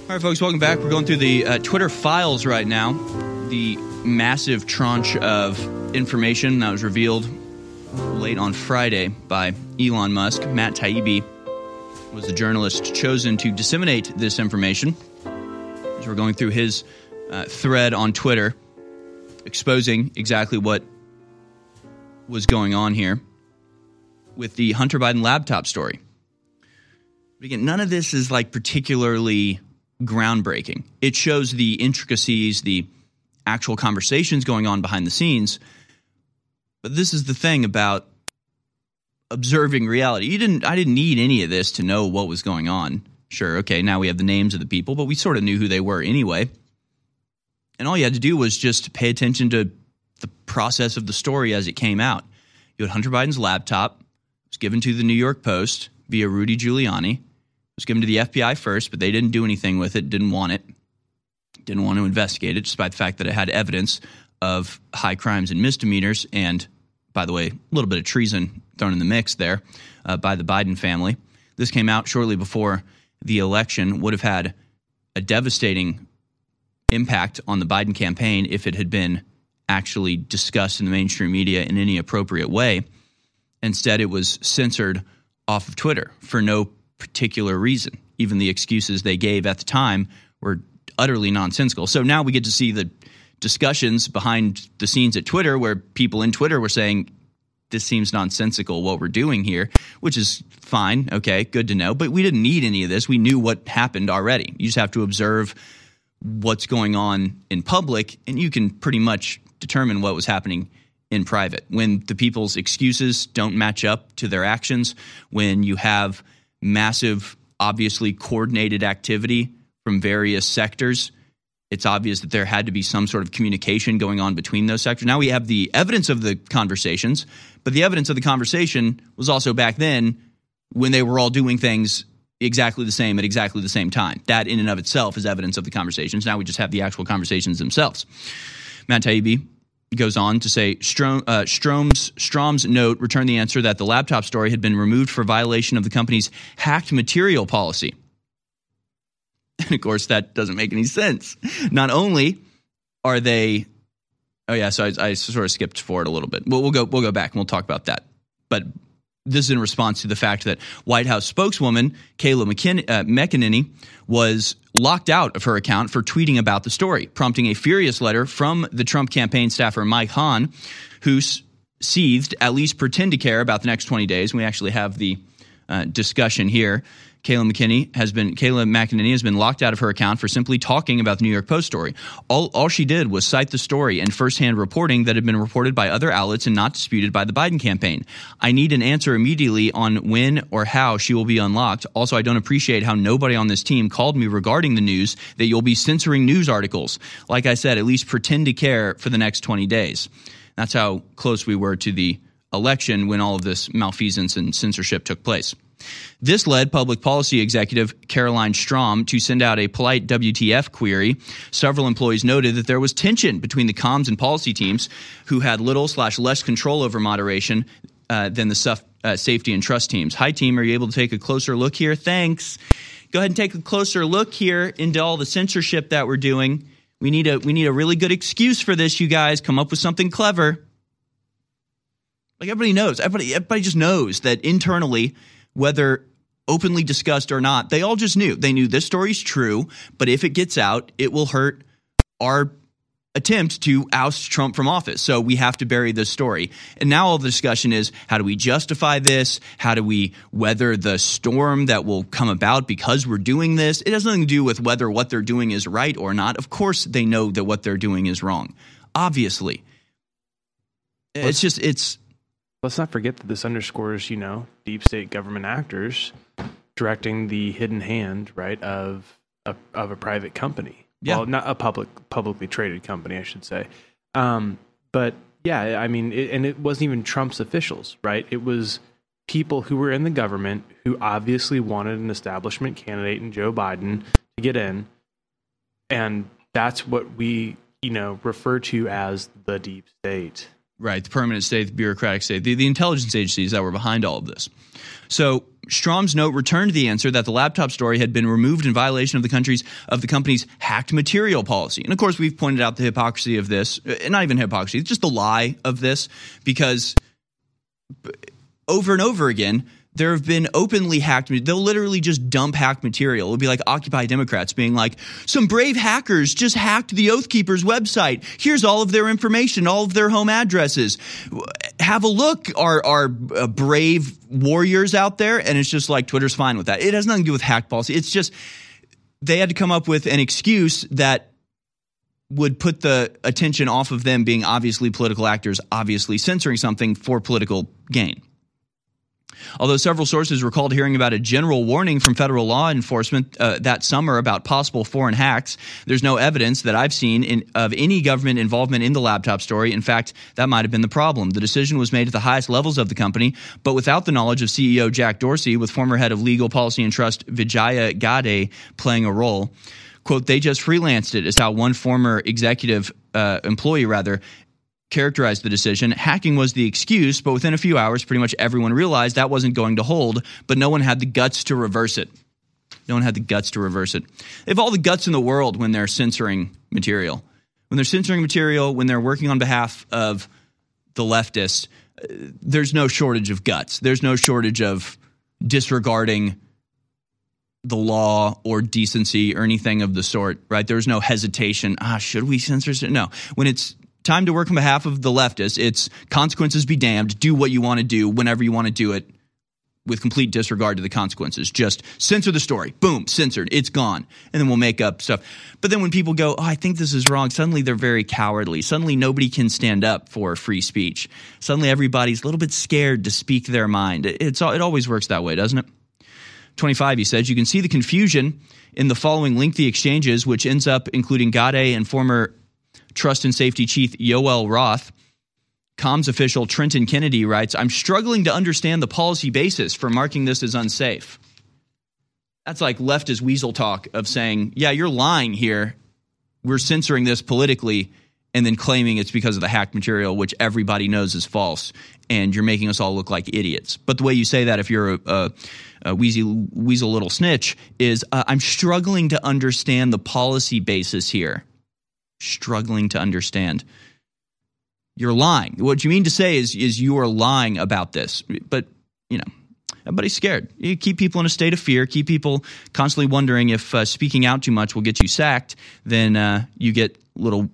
All right, folks, welcome back. We're going through the uh, Twitter files right now. The massive tranche of information that was revealed late on Friday by Elon Musk. Matt Taibbi was the journalist chosen to disseminate this information. As we're going through his uh, thread on Twitter, exposing exactly what was going on here with the Hunter Biden laptop story. But again, none of this is like particularly groundbreaking. It shows the intricacies, the actual conversations going on behind the scenes. But this is the thing about observing reality. You didn't I didn't need any of this to know what was going on. Sure, okay, now we have the names of the people, but we sort of knew who they were anyway. And all you had to do was just pay attention to the process of the story as it came out. You had Hunter Biden's laptop, it was given to the New York Post via Rudy Giuliani It was given to the FBI first, but they didn't do anything with it, didn't want it, didn't want to investigate it, despite the fact that it had evidence of high crimes and misdemeanors. And by the way, a little bit of treason thrown in the mix there uh, by the Biden family. This came out shortly before the election, would have had a devastating impact on the Biden campaign if it had been actually discussed in the mainstream media in any appropriate way. Instead, it was censored off of Twitter for no particular reason. Even the excuses they gave at the time were utterly nonsensical. So now we get to see the discussions behind the scenes at Twitter where people in Twitter were saying, this seems nonsensical what we're doing here, which is fine. Okay, good to know. But we didn't need any of this. We knew what happened already. You just have to observe what's going on in public, and you can pretty much determine what was happening in private. When the people's excuses don't match up to their actions, when you have massive, obviously coordinated activity from various sectors. It's obvious that there had to be some sort of communication going on between those sectors. Now we have the evidence of the conversations, but the evidence of the conversation was also back then when they were all doing things exactly the same at exactly the same time. That in and of itself is evidence of the conversations. Now we just have the actual conversations themselves. Matt Taibbi goes on to say Strom, uh, Strom's, Strom's note returned the answer that the laptop story had been removed for violation of the company's hacked material policy. And of course, that doesn't make any sense. Not only are they, oh yeah, so I, I sort of skipped forward a little bit. We'll, we'll go we'll go back and we'll talk about that. But this is in response to the fact that White House spokeswoman Kayla McKin- uh, McEnany was locked out of her account for tweeting about the story, prompting a furious letter from the Trump campaign staffer Mike Hahn, who seethed, at least pretend to care about the next 20 days. We actually have the uh, discussion here. Kayla McKinney has been Kayla McEnany has been locked out of her account for simply talking about the New York Post story. All all she did was cite the story and firsthand reporting that had been reported by other outlets and not disputed by the Biden campaign. I need an answer immediately on when or how she will be unlocked. Also, I don't appreciate how nobody on this team called me regarding the news that you'll be censoring news articles. Like I said, at least pretend to care for the next 20 days. That's how close we were to the election when all of this malfeasance and censorship took place. This led public policy executive Caroline Strom to send out a polite WTF query. Several employees noted that there was tension between the comms and policy teams who had little slash less control over moderation uh, than the suf- uh, safety and trust teams. Hi, team. Are you able to take a closer look here? Thanks. Go ahead and take a closer look here into all the censorship that we're doing. We need a we need a really good excuse for this, you guys. Come up with something clever. Like everybody knows, everybody everybody just knows that internally whether openly discussed or not, they all just knew. They knew this story's true, but if it gets out, it will hurt our attempt to oust Trump from office. So we have to bury this story. And now all the discussion is how do we justify this? How do we weather the storm that will come about because we're doing this? It has nothing to do with whether what they're doing is right or not. Of course, they know that what they're doing is wrong. Obviously. It's just, it's Let's not forget that this underscores, you know, deep state government actors directing the hidden hand, right, of a, of a private company. Yeah. Well, not a public publicly traded company, I should say. Um, but yeah, I mean, it, and it wasn't even Trump's officials, right? It was people who were in the government who obviously wanted an establishment candidate in Joe Biden to get in, and That's what we, you know, refer to as the deep state. Right, the permanent state, the bureaucratic state, the, the intelligence agencies that were behind all of this. So Strom's note returned the answer that the laptop story had been removed in violation of the country's of the company's hacked material policy. And of course, we've pointed out the hypocrisy of this, uh, not even hypocrisy, it's just the lie of this, because over and over again, there have been openly hacked. They'll literally just dump hacked material. It'll be like Occupy Democrats being like, some brave hackers just hacked the Oath Keepers website. Here's all of their information, all of their home addresses. Have a look. our, uh, brave warriors out there? And it's just like Twitter's fine with that. It has nothing to do with hack policy. It's just they had to come up with an excuse that would put the attention off of them being obviously political actors, obviously censoring something for political gain. Although several sources recalled hearing about a general warning from federal law enforcement uh, that summer about possible foreign hacks, there's no evidence that I've seen in, of any government involvement in the laptop story. In fact, that might have been the problem. The decision was made at the highest levels of the company, but without the knowledge of CEO Jack Dorsey, with former head of legal policy and trust Vijaya Gadde playing a role quote they just freelanced it is how one former executive uh, employee rather characterized the decision. Hacking was the excuse, but within a few hours, pretty much everyone realized that wasn't going to hold, but no one had the guts to reverse it. No one had the guts to reverse it. They have all the guts in the world when they're censoring material. When they're censoring material, when they're working on behalf of the leftists, uh, there's no shortage of guts. There's no shortage of disregarding the law or decency or anything of the sort, right? There's no hesitation. Ah, should we censor? No. When it's time to work on behalf of the leftists. It's consequences be damned. Do what you want to do whenever you want to do it with complete disregard to the consequences. Just censor the story. Boom, censored. It's gone. And then we'll make up stuff. But then when people go, oh, I think this is wrong, suddenly they're very cowardly. Suddenly nobody can stand up for free speech. Suddenly everybody's a little bit scared to speak their mind. It's, it always works that way, doesn't it? 25, he says, you can see the confusion in the following lengthy exchanges, which ends up including Gadde and former Trust and Safety Chief Yoel Roth. Comms official Trenton Kennedy writes, I'm struggling to understand the policy basis for marking this as unsafe. That's like leftist weasel talk of saying, yeah, you're lying here. We're censoring this politically, and then claiming it's because of the hacked material, which everybody knows is false, and you're making us all look like idiots. But the way you say that, if you're a, a, a weasel, weasel little snitch, is uh, I'm struggling to understand the policy basis here struggling to understand. You're lying. What you mean to say is is you are lying about this. But, you know, everybody's scared. You keep people in a state of fear, keep people constantly wondering if uh, speaking out too much will get you sacked, then uh, you get little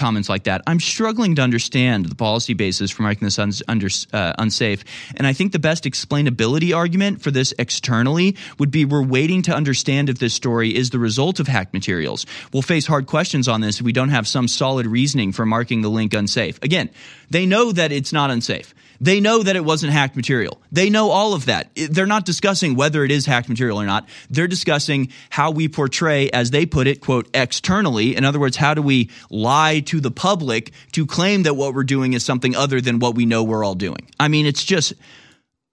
comments like that. I'm struggling to understand the policy basis for making this un- under, uh, unsafe. And I think the best explainability argument for this externally would be we're waiting to understand if this story is the result of hacked materials. We'll face hard questions on this if we don't have some solid reasoning for marking the link unsafe. Again, they know that it's not unsafe. They know that it wasn't hacked material. They know all of that. They're not discussing whether it is hacked material or not. They're discussing how we portray, as they put it, quote, externally. In other words, how do we lie to the public to claim that what we're doing is something other than what we know we're all doing? I mean, it's just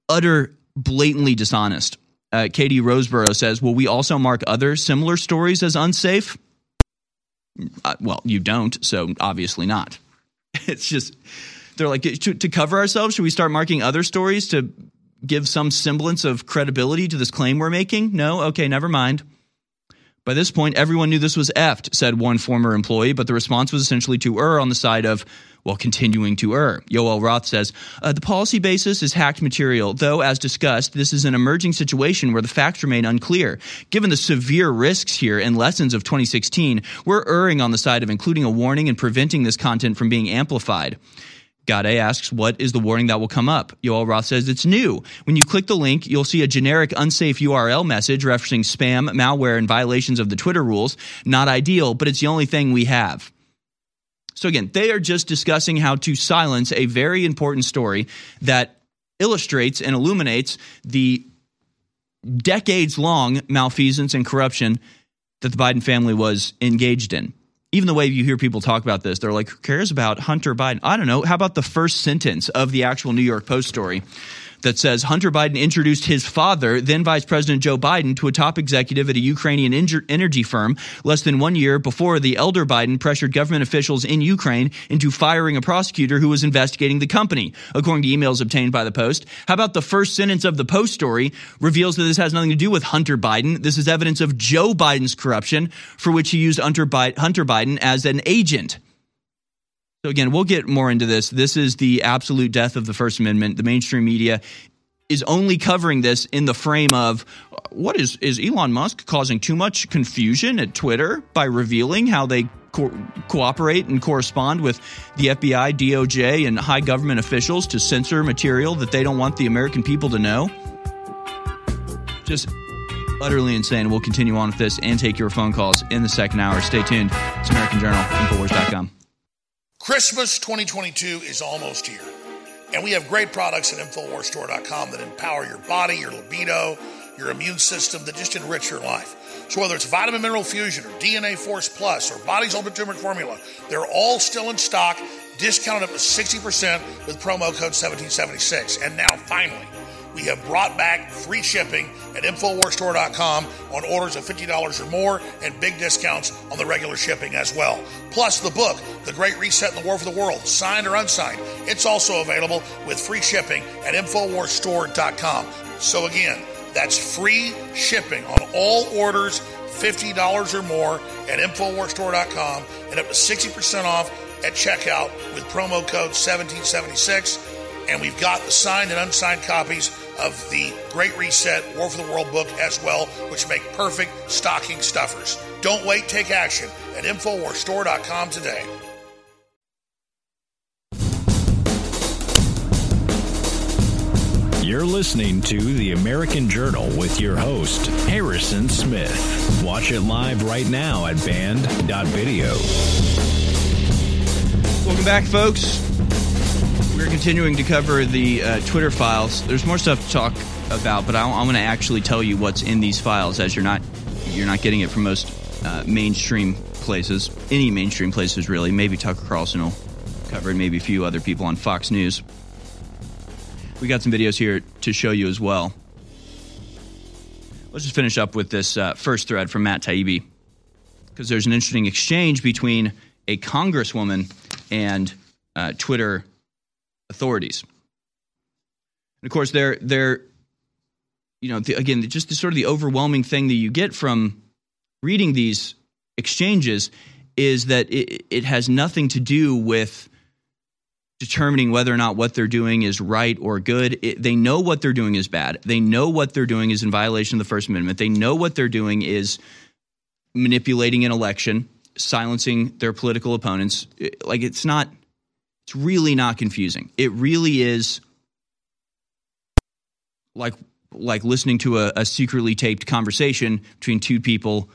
utter, blatantly dishonest. Uh, Katie Rosborough says, Will we also mark other similar stories as unsafe? Uh, well, you don't, so obviously not. It's just they're like to, to cover ourselves. Should we start marking other stories to give some semblance of credibility to this claim we're making? No, okay, never mind. By this point, everyone knew this was effed, said one former employee, but the response was essentially to err on the side of, well, continuing to err. Yoel Roth says, uh, the policy basis is hacked material, though, as discussed, this is an emerging situation where the facts remain unclear. Given the severe risks here and lessons of 2016, we're erring on the side of including a warning and preventing this content from being amplified. Gadde asks, what is the warning that will come up? Yoel Roth says it's new. When you click the link, you'll see a generic unsafe URL message referencing spam, malware, and violations of the Twitter rules. Not ideal, but it's the only thing we have. So again, they are just discussing how to silence a very important story that illustrates and illuminates the decades long malfeasance and corruption that the Biden family was engaged in even the way you hear people talk about this, they're like, who cares about Hunter Biden? I don't know. How about the first sentence of the actual New York Post story? That says Hunter Biden introduced his father, then Vice President Joe Biden, to a top executive at a Ukrainian energy firm less than one year before the elder Biden pressured government officials in Ukraine into firing a prosecutor who was investigating the company, according to emails obtained by the Post. How about the first sentence of the Post story reveals that this has nothing to do with Hunter Biden. This is evidence of Joe Biden's corruption, for which he used Hunter Biden as an agent. So again, we'll get more into this. This is the absolute death of the First Amendment. The mainstream media is only covering this in the frame of what is is Elon Musk causing too much confusion at Twitter by revealing how they co- cooperate and correspond with the FBI, DOJ, and high government officials to censor material that they don't want the American people to know. Just utterly insane. We'll continue on with this and take your phone calls in the second hour. Stay tuned. It's American Journal, Infowars.com. Christmas 2022 is almost here. And we have great products at InfoWarsStore.com that empower your body, your libido, your immune system, that just enrich your life. So whether it's Vitamin Mineral Fusion or DNA Force Plus or Body's Ultimate Turmeric Formula, they're all still in stock, discounted up to 60% with promo code 1776. And now, finally, we have brought back free shipping at InfoWarsStore.com on orders of $50 or more and big discounts on the regular shipping as well. Plus, the book, The Great Reset and the War for the World, signed or unsigned, it's also available with free shipping at InfoWarsStore.com. So, again, that's free shipping on all orders $50 or more at InfoWarsStore.com and up to 60% off at checkout with promo code 1776. And we've got the signed and unsigned copies of the Great Reset War for the World book as well, which make perfect stocking stuffers. Don't wait, take action at InfoWarsStore.com today. You're listening to the American Journal with your host, Harrison Smith. Watch it live right now at band.video. Welcome back, folks. We're continuing to cover the uh, Twitter files. There's more stuff to talk about, but I, am going to actually tell you what's in these files, as you're not you're not getting it from most uh, mainstream places, any mainstream places really. Maybe Tucker Carlson will cover it, maybe a few other people on Fox News. We got some videos here to show you as well. Let's just finish up with this uh, first thread from Matt Taibbi, because there's an interesting exchange between a congresswoman and uh, Twitter authorities. And of course, they're they're you know the, again just the, sort of the overwhelming thing that you get from reading these exchanges is that it, it has nothing to do with determining whether or not what they're doing is right or good. It, they know what they're doing is bad. They know what they're doing is in violation of the First Amendment. They know what they're doing is manipulating an election, silencing their political opponents. It, like it's not it's really not confusing. It really is like like listening to a, a secretly taped conversation between two people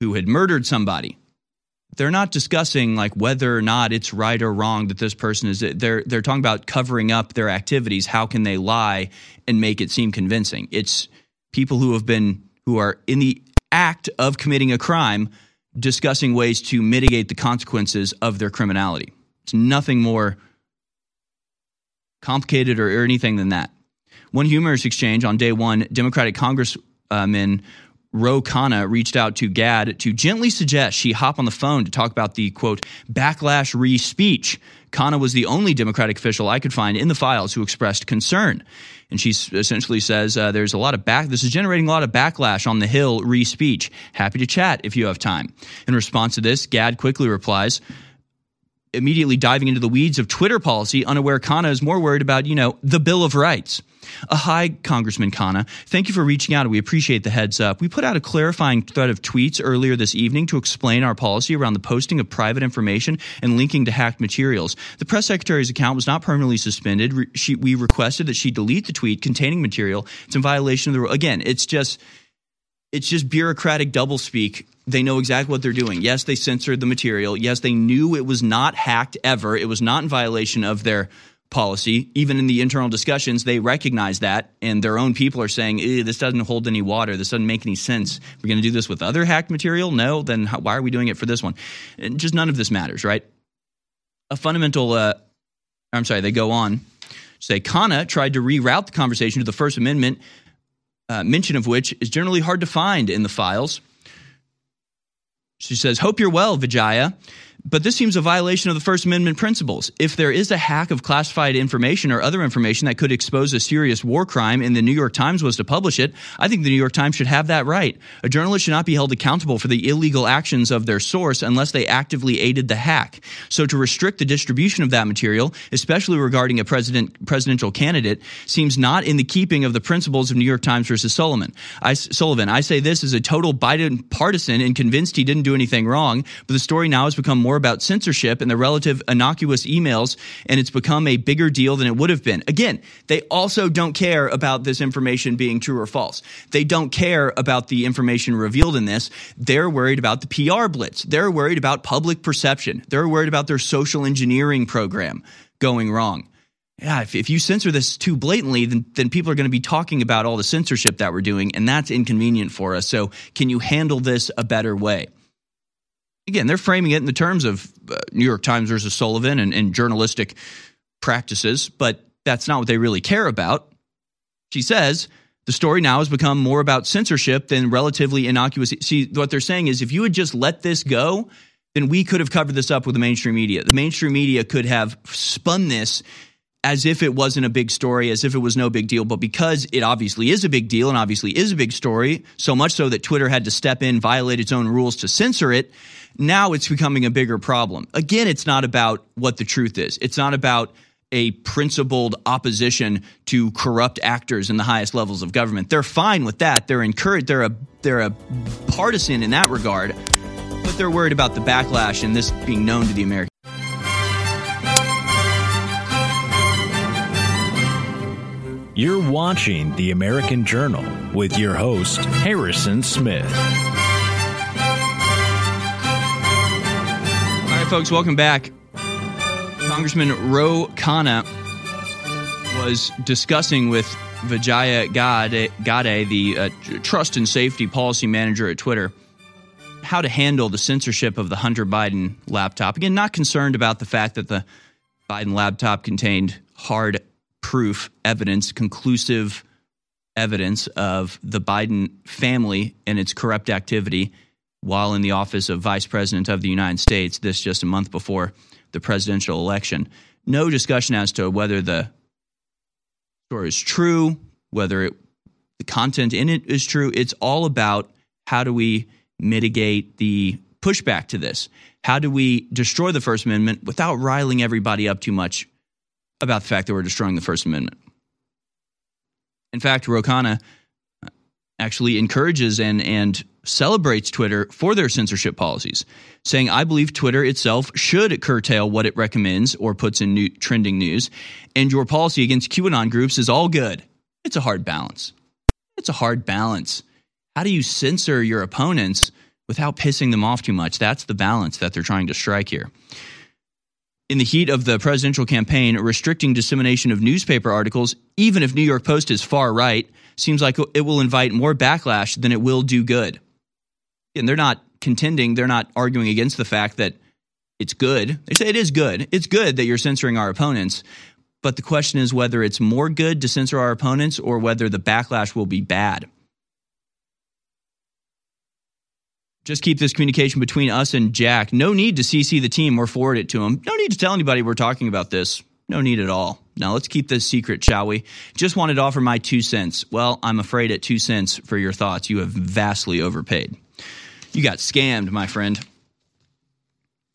who had murdered somebody. They're not discussing like whether or not it's right or wrong that this person is they're they're talking about covering up their activities. How can they lie and make it seem convincing? It's people who have been who are in the act of committing a crime discussing ways to mitigate the consequences of their criminality it's nothing more complicated or, or anything than that one humorous exchange on day one democratic congressman Ro Khanna reached out to Gadde to gently suggest she hop on the phone to talk about the quote backlash re speech. Khanna was the only Democratic official I could find in the files who expressed concern. And she essentially says uh, there's a lot of back. This is generating a lot of backlash on the Hill re speech. Happy to chat if you have time. In response to this, Gadde quickly replies, immediately diving into the weeds of Twitter policy, unaware Khanna is more worried about, you know, the Bill of Rights. A hi, Congressman Khanna. Thank you for reaching out. We appreciate the heads up. We put out a clarifying thread of tweets earlier this evening to explain our policy around the posting of private information and linking to hacked materials. The press secretary's account was not permanently suspended. She, we requested that she delete the tweet containing material. It's in violation of the rule. Again, it's just it's just bureaucratic doublespeak. They know exactly what they're doing. Yes, they censored the material. Yes, they knew it was not hacked ever. It was not in violation of their policy. Even in the internal discussions, they recognize that, and their own people are saying, this doesn't hold any water. This doesn't make any sense. We're going to do this with other hacked material? No, then how, why are we doing it for this one? And just none of this matters, right? A fundamental, uh, I'm sorry, they go on Say Khanna tried to reroute the conversation to the First Amendment, uh, mention of which is generally hard to find in the files. She says, Hope you're well, Vijaya. But this seems a violation of the First Amendment principles. If there is a hack of classified information or other information that could expose a serious war crime and the New York Times was to publish it, I think the New York Times should have that right. A journalist should not be held accountable for the illegal actions of their source unless they actively aided the hack. So to restrict the distribution of that material, especially regarding a president presidential candidate, seems not in the keeping of the principles of New York Times versus Sullivan. I, Sullivan, I say this as a total Biden partisan and convinced he didn't do anything wrong, but the story now has become more more about censorship and the relative innocuous emails, and it's become a bigger deal than it would have been. Again, they also don't care about this information being true or false. They don't care about the information revealed in this. They're worried about the PR blitz. They're worried about public perception. They're worried about their social engineering program going wrong yeah, if, if you censor this too blatantly, then, then people are going to be talking about all the censorship that we're doing, and that's inconvenient for us. So, can you handle this a better way? Again, they're framing it in the terms of uh, New York Times versus Sullivan and, and journalistic practices, but that's not what they really care about. She says the story now has become more about censorship than relatively innocuous. See, what they're saying is if you had just let this go, then we could have covered this up with the mainstream media. The mainstream media could have spun this as if it wasn't a big story, as if it was no big deal. But because it obviously is a big deal and obviously is a big story, so much so that Twitter had to step in, violate its own rules to censor it, now it's becoming a bigger problem. Again, it's not about what the truth is. It's not about a principled opposition to corrupt actors in the highest levels of government. They're fine with that. They're encouraged. They're a they're a partisan in that regard, but they're worried about the backlash and this being known to the American. You're watching the American Journal with your host Harrison Smith. Folks, welcome back. Congressman Ro Khanna was discussing with Vijaya Gadde, Gadde the uh, trust and safety policy manager at Twitter, how to handle the censorship of the Hunter Biden laptop. Again, not concerned about the fact that the Biden laptop contained hard proof evidence, conclusive evidence of the Biden family and its corrupt activity while in the office of Vice President of the United States, this just a month before the presidential election. No discussion as to whether the story is true, whether it, the content in it is true. It's all about how do we mitigate the pushback to this? How do we destroy the First Amendment without riling everybody up too much about the fact that we're destroying the First Amendment? In fact, Ro Khanna actually encourages and and celebrates Twitter for their censorship policies, saying, I believe Twitter itself should curtail what it recommends or puts in new, trending news, and your policy against QAnon groups is all good. It's a hard balance. It's a hard balance. How do you censor your opponents without pissing them off too much? That's the balance that they're trying to strike here. In the heat of the presidential campaign, restricting dissemination of newspaper articles, even if New York Post is far right, seems like it will invite more backlash than it will do good and they're not contending, they're not arguing against the fact that it's good. They say it is good. It's good that you're censoring our opponents. But the question is whether it's more good to censor our opponents or whether the backlash will be bad. Just keep this communication between us and Jack. No need to CC the team or forward it to him. No need to tell anybody we're talking about this. No need at all. Now let's keep this secret, shall we? Just wanted to offer my two cents. Well, I'm afraid at two cents for your thoughts, you have vastly overpaid. You got scammed, my friend.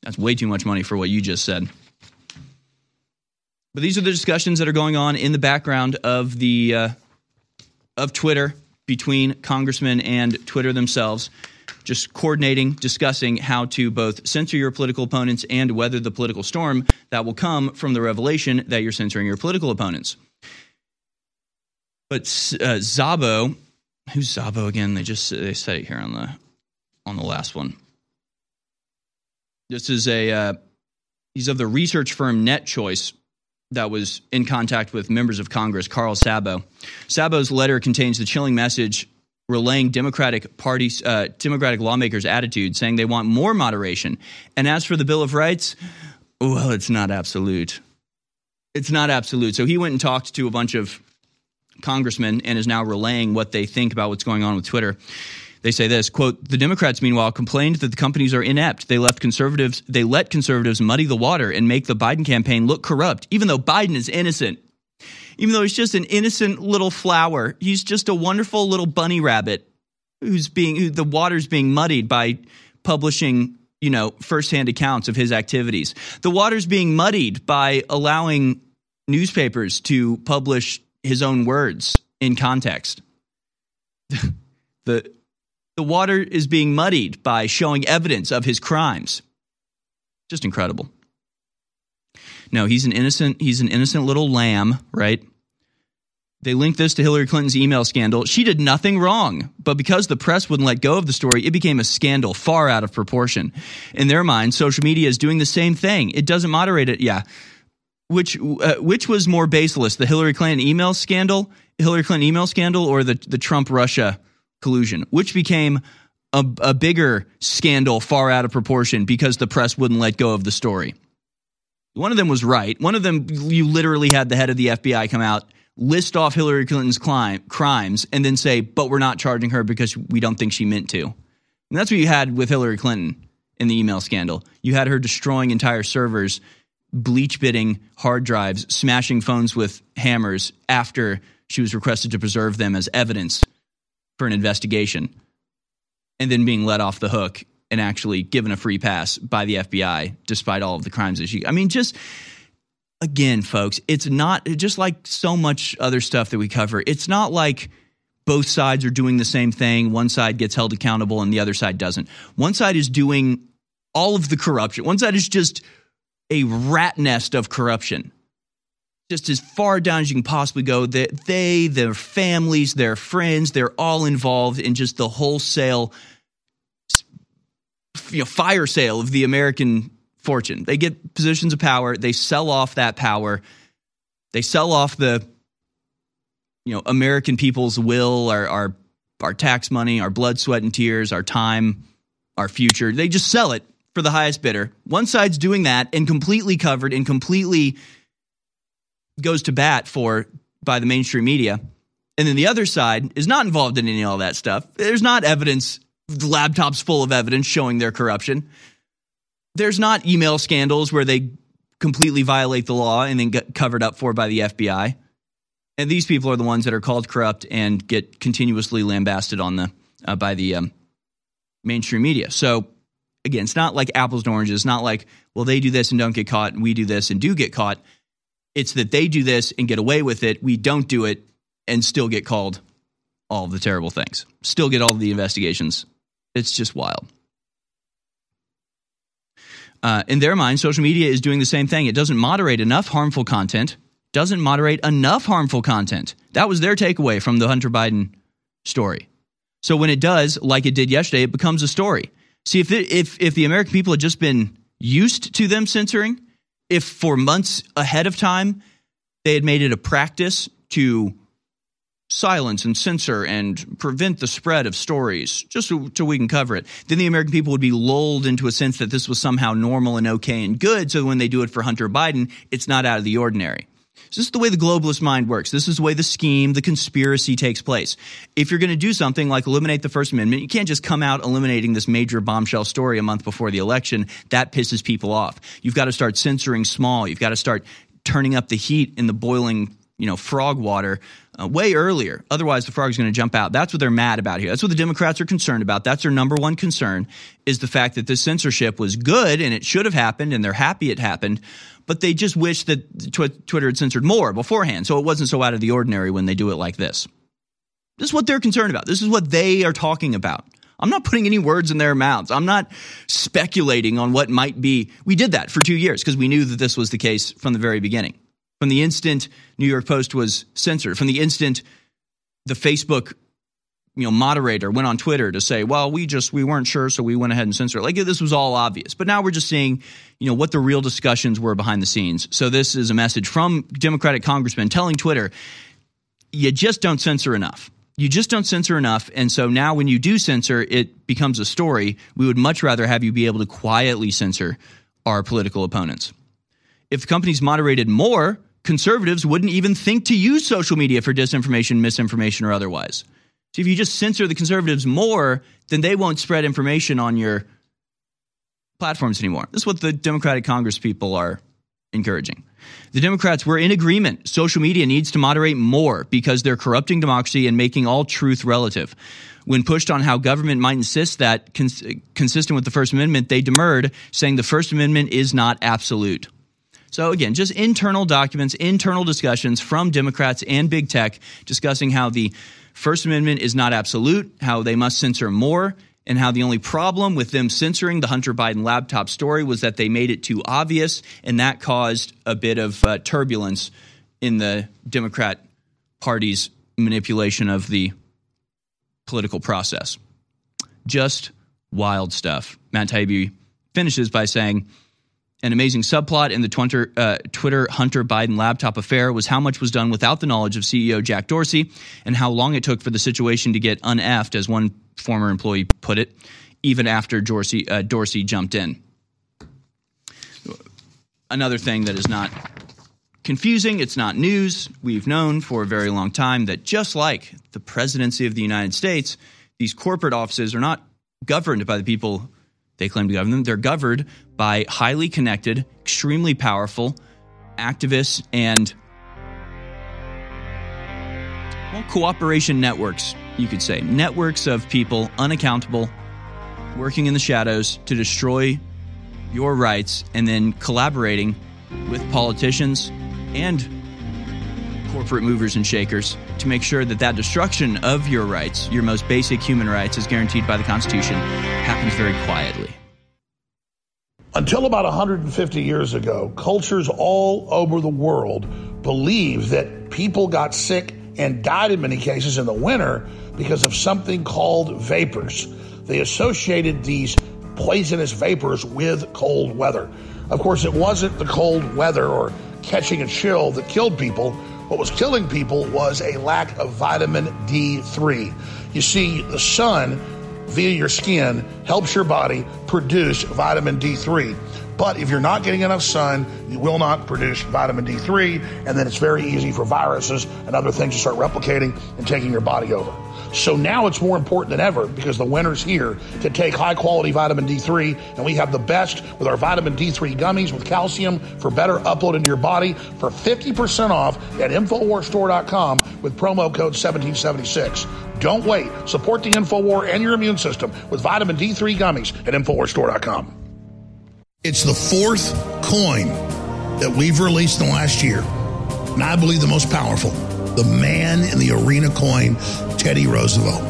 That's way too much money for what you just said. But these are the discussions that are going on in the background of the uh, of Twitter between congressmen and Twitter themselves, just coordinating, discussing how to both censor your political opponents and weather the political storm that will come from the revelation that you're censoring your political opponents. But uh, Szabo, who's Szabo again? They just they said it here on the on the last one. This is a uh, he's of the research firm NetChoice that was in contact with members of Congress, Carl Szabo. Szabo's letter contains the chilling message relaying Democratic Party uh, Democratic lawmakers' attitude, saying they want more moderation. And as for the Bill of Rights, well, it's not absolute. It's not absolute. So he went and talked to a bunch of congressmen and is now relaying what they think about what's going on with Twitter. They say this quote, the Democrats, meanwhile, complained that the companies are inept. They left conservatives, they let conservatives muddy the water and make the Biden campaign look corrupt, even though Biden is innocent. Even though he's just an innocent little flower. He's just a wonderful little bunny rabbit who's being who, the water's being muddied by publishing, you know, firsthand accounts of his activities. The water's being muddied by allowing newspapers to publish his own words in context. the the water is being muddied by showing evidence of his crimes. Just incredible. No, he's an innocent he's an innocent little lamb, right? They linked this to Hillary Clinton's email scandal. She did nothing wrong, but because the press wouldn't let go of the story, it became a scandal far out of proportion. In their mind, social media is doing the same thing. It doesn't moderate it. Yeah. Which uh, which was more baseless, the Hillary Clinton email scandal, Hillary Clinton email scandal or the the Trump Russia collusion, which became a, a bigger scandal far out of proportion because the press wouldn't let go of the story. One of them was right. One of them, you literally had the head of the FBI come out, list off Hillary Clinton's crimes, and then say, but we're not charging her because we don't think she meant to. And that's what you had with Hillary Clinton in the email scandal. You had her destroying entire servers, bleach bitting hard drives, smashing phones with hammers after she was requested to preserve them as evidence for an investigation, and then being let off the hook and actually given a free pass by the FBI despite all of the crimes that she. I mean, just again, folks, it's not just like so much other stuff that we cover. It's not like both sides are doing the same thing. One side gets held accountable and the other side doesn't. One side is doing all of the corruption. One side is just a rat nest of corruption. Just as far down as you can possibly go, that they, their families, their friends, they're all involved in just the wholesale you know, fire sale of the American fortune. They get positions of power, they sell off that power, they sell off the you know American people's will, our our our tax money, our blood, sweat, and tears, our time, our future. They just sell it for the highest bidder. One side's doing that and completely covered and completely goes to bat for by the mainstream media. And then the other side is not involved in any of all that stuff. There's not evidence, laptops full of evidence showing their corruption there's not email scandals where they completely violate the law and then get covered up for by the FBI. And these people are the ones that are called corrupt and get continuously lambasted on the uh, by the um, mainstream media. So again, it's not like apples and oranges. It's not like well they do this and don't get caught, and we do this and do get caught. It's that they do this and get away with it. We don't do it and still get called all the terrible things. Still get all the investigations. It's just wild. Uh, in their mind, social media is doing the same thing. It doesn't moderate enough harmful content, doesn't moderate enough harmful content. That was their takeaway from the Hunter Biden story. So when it does, like it did yesterday, it becomes a story. See, if, it, if, if the American people had just been used to them censoring, if for months ahead of time they had made it a practice to silence and censor and prevent the spread of stories just so, so, we can cover it. Then the American people would be lulled into a sense that this was somehow normal and okay and good. So when they do it for Hunter Biden, it's not out of the ordinary. So this is the way the globalist mind works. This is the way the scheme, the conspiracy takes place. If you're going to do something like eliminate the First Amendment, you can't just come out eliminating this major bombshell story a month before the election. That pisses people off. You've got to start censoring small. You've got to start turning up the heat in the boiling you know frog water uh, way earlier. Otherwise, the frog's going to jump out. That's what they're mad about here. That's what the Democrats are concerned about. That's their number one concern is the fact that this censorship was good and it should have happened, and they're happy it happened. But they just wish that tw- Twitter had censored more beforehand, so it wasn't so out of the ordinary when they do it like this. This is what they're concerned about. This is what they are talking about. I'm not putting any words in their mouths. I'm not speculating on what might be. We did that for two years because we knew that this was the case from the very beginning. From the instant New York Post was censored, from the instant the Facebook you know moderator went on Twitter to say, "Well, we just we weren't sure, so we went ahead and censored." It. Like this was all obvious. But now we're just seeing, you know, what the real discussions were behind the scenes. So this is a message from Democratic congressman telling Twitter, "You just don't censor enough." You just don't censor enough. And so now when you do censor, it becomes a story. We would much rather have you be able to quietly censor our political opponents. If companies moderated more, conservatives wouldn't even think to use social media for disinformation, misinformation, or otherwise. So if you just censor the conservatives more, then they won't spread information on your platforms anymore. This is what the Democratic Congress people are encouraging. The Democrats were in agreement. Social media needs to moderate more because they're corrupting democracy and making all truth relative. When pushed on how government might insist that cons- consistent with the First Amendment, they demurred, saying the First Amendment is not absolute. So again, just internal documents, internal discussions from Democrats and big tech discussing how the First Amendment is not absolute, how they must censor more, and how the only problem with them censoring the Hunter Biden laptop story was that they made it too obvious, and that caused a bit of uh, turbulence in the Democrat Party's manipulation of the political process. Just wild stuff. Matt Taibbi finishes by saying, an amazing subplot in the Twitter, uh, Twitter Hunter Biden laptop affair was how much was done without the knowledge of CEO Jack Dorsey and how long it took for the situation to get uneffed, as one former employee put it, even after Dorsey, uh, Dorsey jumped in. Another thing that is not confusing, it's not news. We've known for a very long time that just like the presidency of the United States, these corporate offices are not governed by the people they claim to govern them. They're governed by highly connected, extremely powerful activists and well, cooperation networks, you could say. Networks of people unaccountable, working in the shadows to destroy your rights and then collaborating with politicians and corporate movers and shakers to make sure that that destruction of your rights, your most basic human rights, as guaranteed by the Constitution, happens very quietly. Until about 150 years ago, cultures all over the world believed that people got sick and died in many cases in the winter because of something called vapors. They associated these poisonous vapors with cold weather. Of course, it wasn't the cold weather or catching a chill that killed people. What was killing people was a lack of vitamin D3. You see, the sun via your skin helps your body produce vitamin D3. But if you're not getting enough sun, you will not produce vitamin D3, and then it's very easy for viruses and other things to start replicating and taking your body over. So now it's more important than ever because the winter's here to take high quality vitamin D3, and we have the best with our vitamin D3 gummies with calcium for better upload into your body for 50% off at InfoWarsStore.com with promo code 1776. Don't wait. Support the InfoWar and your immune system with vitamin D3 gummies at InfoWarsStore.com. It's the fourth coin that we've released in the last year, and I believe the most powerful the man in the arena coin, Teddy Roosevelt.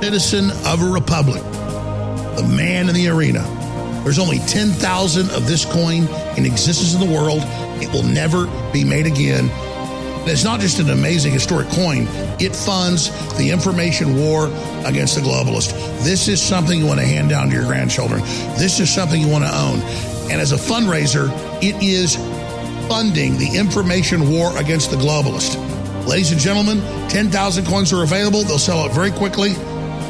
Citizen of a republic, the man in the arena. There's only 10,000 of this coin in existence in the world. It will never be made again. And it's not just an amazing historic coin, it funds the information war against the globalist. This is something you want to hand down to your grandchildren. This is something you want to own. And as a fundraiser, it is funding the information war against the globalist. Ladies and gentlemen, 10,000 coins are available. They'll sell out very quickly.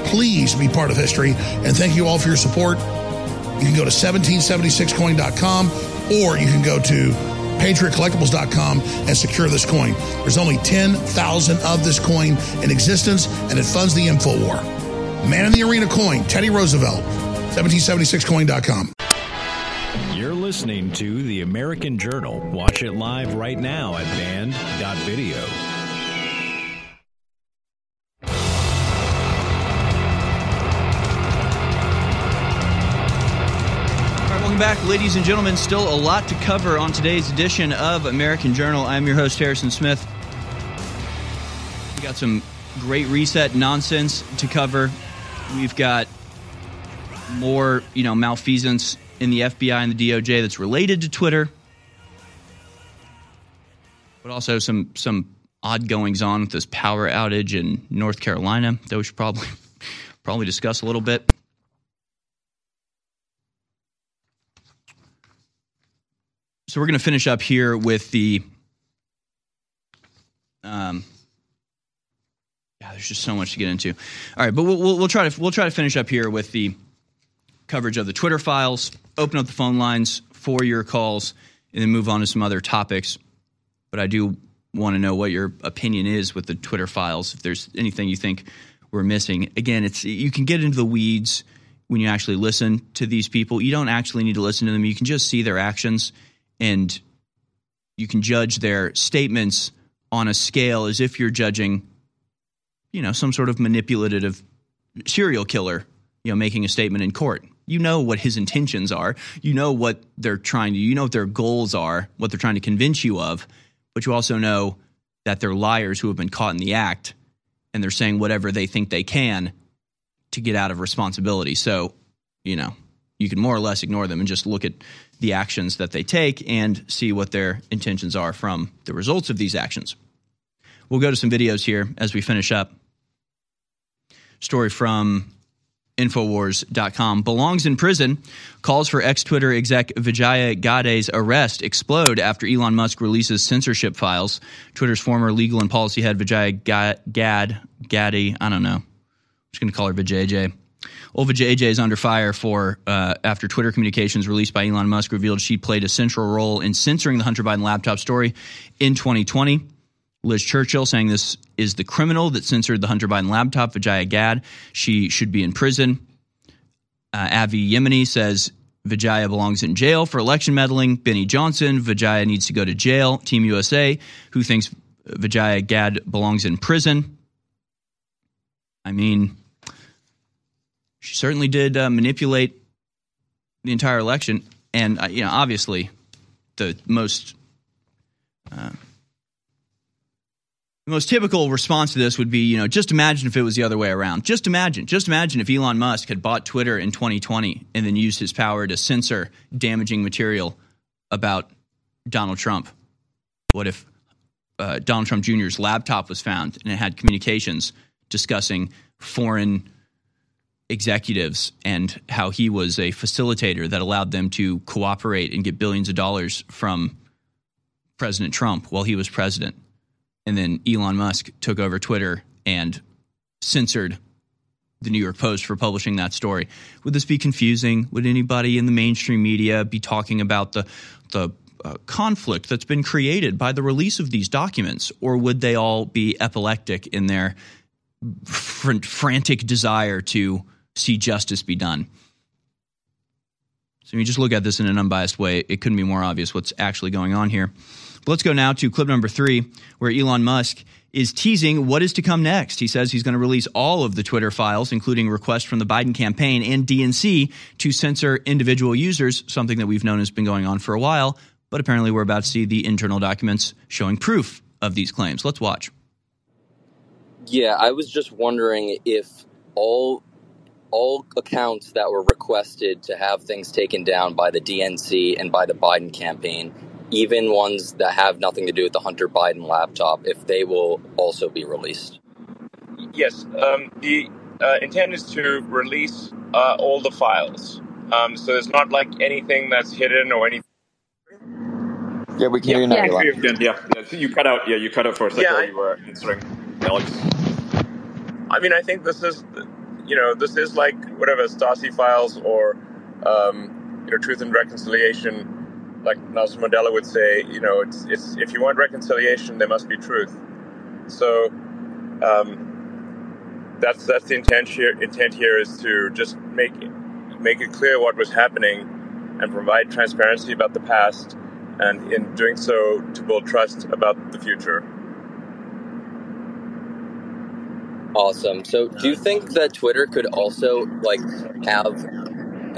Please be part of history. And thank you all for your support. You can go to 1776coin.com or you can go to patriotcollectibles.com and secure this coin. There's only 10,000 of this coin in existence and it funds the info war. Man in the Arena coin, Teddy Roosevelt, 1776coin.com. Listening to The American Journal. Watch it live right now at band.video. Welcome back, ladies and gentlemen. Still a lot to cover on today's edition of American Journal. I'm your host, Harrison Smith. We got some great reset nonsense to cover. We've got more, you know, malfeasance in the FBI and the DOJ that's related to Twitter, but also some some odd goings on with this power outage in North Carolina that we should probably probably discuss a little bit. So we're going to finish up here with the. Um, yeah, there's just so much to get into. All right, but we'll, we'll, we'll try to we'll try to finish up here with the coverage of the Twitter files. Open up the phone lines for your calls, and then move on to some other topics. but I do want to know what your opinion is with the Twitter files. If there's anything you think we're missing, again, it's you can get into the weeds when you actually listen to these people. You don't actually need to listen to them. You can just see their actions and you can judge their statements on a scale as if you're judging, you know, some sort of manipulative serial killer, you know, making a statement in court. You know what his intentions are. You know what they're trying to, you know what their goals are, what they're trying to convince you of, but you also know that they're liars who have been caught in the act and they're saying whatever they think they can to get out of responsibility. So, you know, you can more or less ignore them and just look at the actions that they take and see what their intentions are from the results of these actions. We'll go to some videos here as we finish up. Story from Infowars.com belongs in prison. Calls for ex Twitter exec Vijaya Gadde's arrest explode after Elon Musk releases censorship files. Twitter's former legal and policy head Vijaya Gad, Gadde, I don't know. I'm just going to call her Vijay. Olva JJ is under fire for uh, after Twitter communications released by Elon Musk revealed she played a central role in censoring the Hunter Biden laptop story in 2020. Liz Churchill saying this is the criminal that censored the Hunter Biden laptop, Vijaya Gad. She should be in prison. Uh, Avi Yemini says Vijaya belongs in jail for election meddling. Benny Johnson, Vijaya needs to go to jail. Team USA, who thinks Vijaya Gad belongs in prison. I mean, she certainly did uh, manipulate the entire election, and uh, you know, obviously, the most uh, the most typical response to this would be, you know, just imagine if it was the other way around. Just imagine, just imagine if Elon Musk had bought Twitter in 2020 and then used his power to censor damaging material about Donald Trump. What if uh, Donald Trump Jr.'s laptop was found and it had communications discussing foreign executives and how he was a facilitator that allowed them to cooperate and get billions of dollars from President Trump while he was president. And then Elon Musk took over Twitter and censored the New York Post for publishing that story. Would this be confusing? Would anybody in the mainstream media be talking about the the uh, conflict that's been created by the release of these documents, or would they all be epileptic in their fr- frantic desire to see justice be done? So, you just look at this in an unbiased way, it couldn't be more obvious what's actually going on here. But let's go now to clip number three, where Elon Musk is teasing what is to come next. He says he's going to release all of the Twitter files, including requests from the Biden campaign and DNC to censor individual users, something that we've known has been going on for a while. But apparently, we're about to see the internal documents showing proof of these claims. Let's watch. Yeah, I was just wondering if all all accounts that were requested to have things taken down by the DNC and by the Biden campaign, even ones that have nothing to do with the Hunter Biden laptop, if they will also be released. Yes, um, the uh, intent is to release uh, all the files. Um, so it's not like anything that's hidden or anything. Yeah, we can Yeah, hear you now. yeah, Yeah, yeah, you cut out. Yeah, you cut out for a second Yeah, while I- you were answering Alex. I mean, I think this is, you know, this is like whatever Stasi files or, um, you know, Truth and Reconciliation, like Nelson Mandela would say. You know, it's it's if you want reconciliation, there must be truth. So, um, that's that's the intent here. Intent here is to just make make it clear what was happening and provide transparency about the past, and in doing so, to build trust about the future. Awesome. So, do you think that Twitter could also like have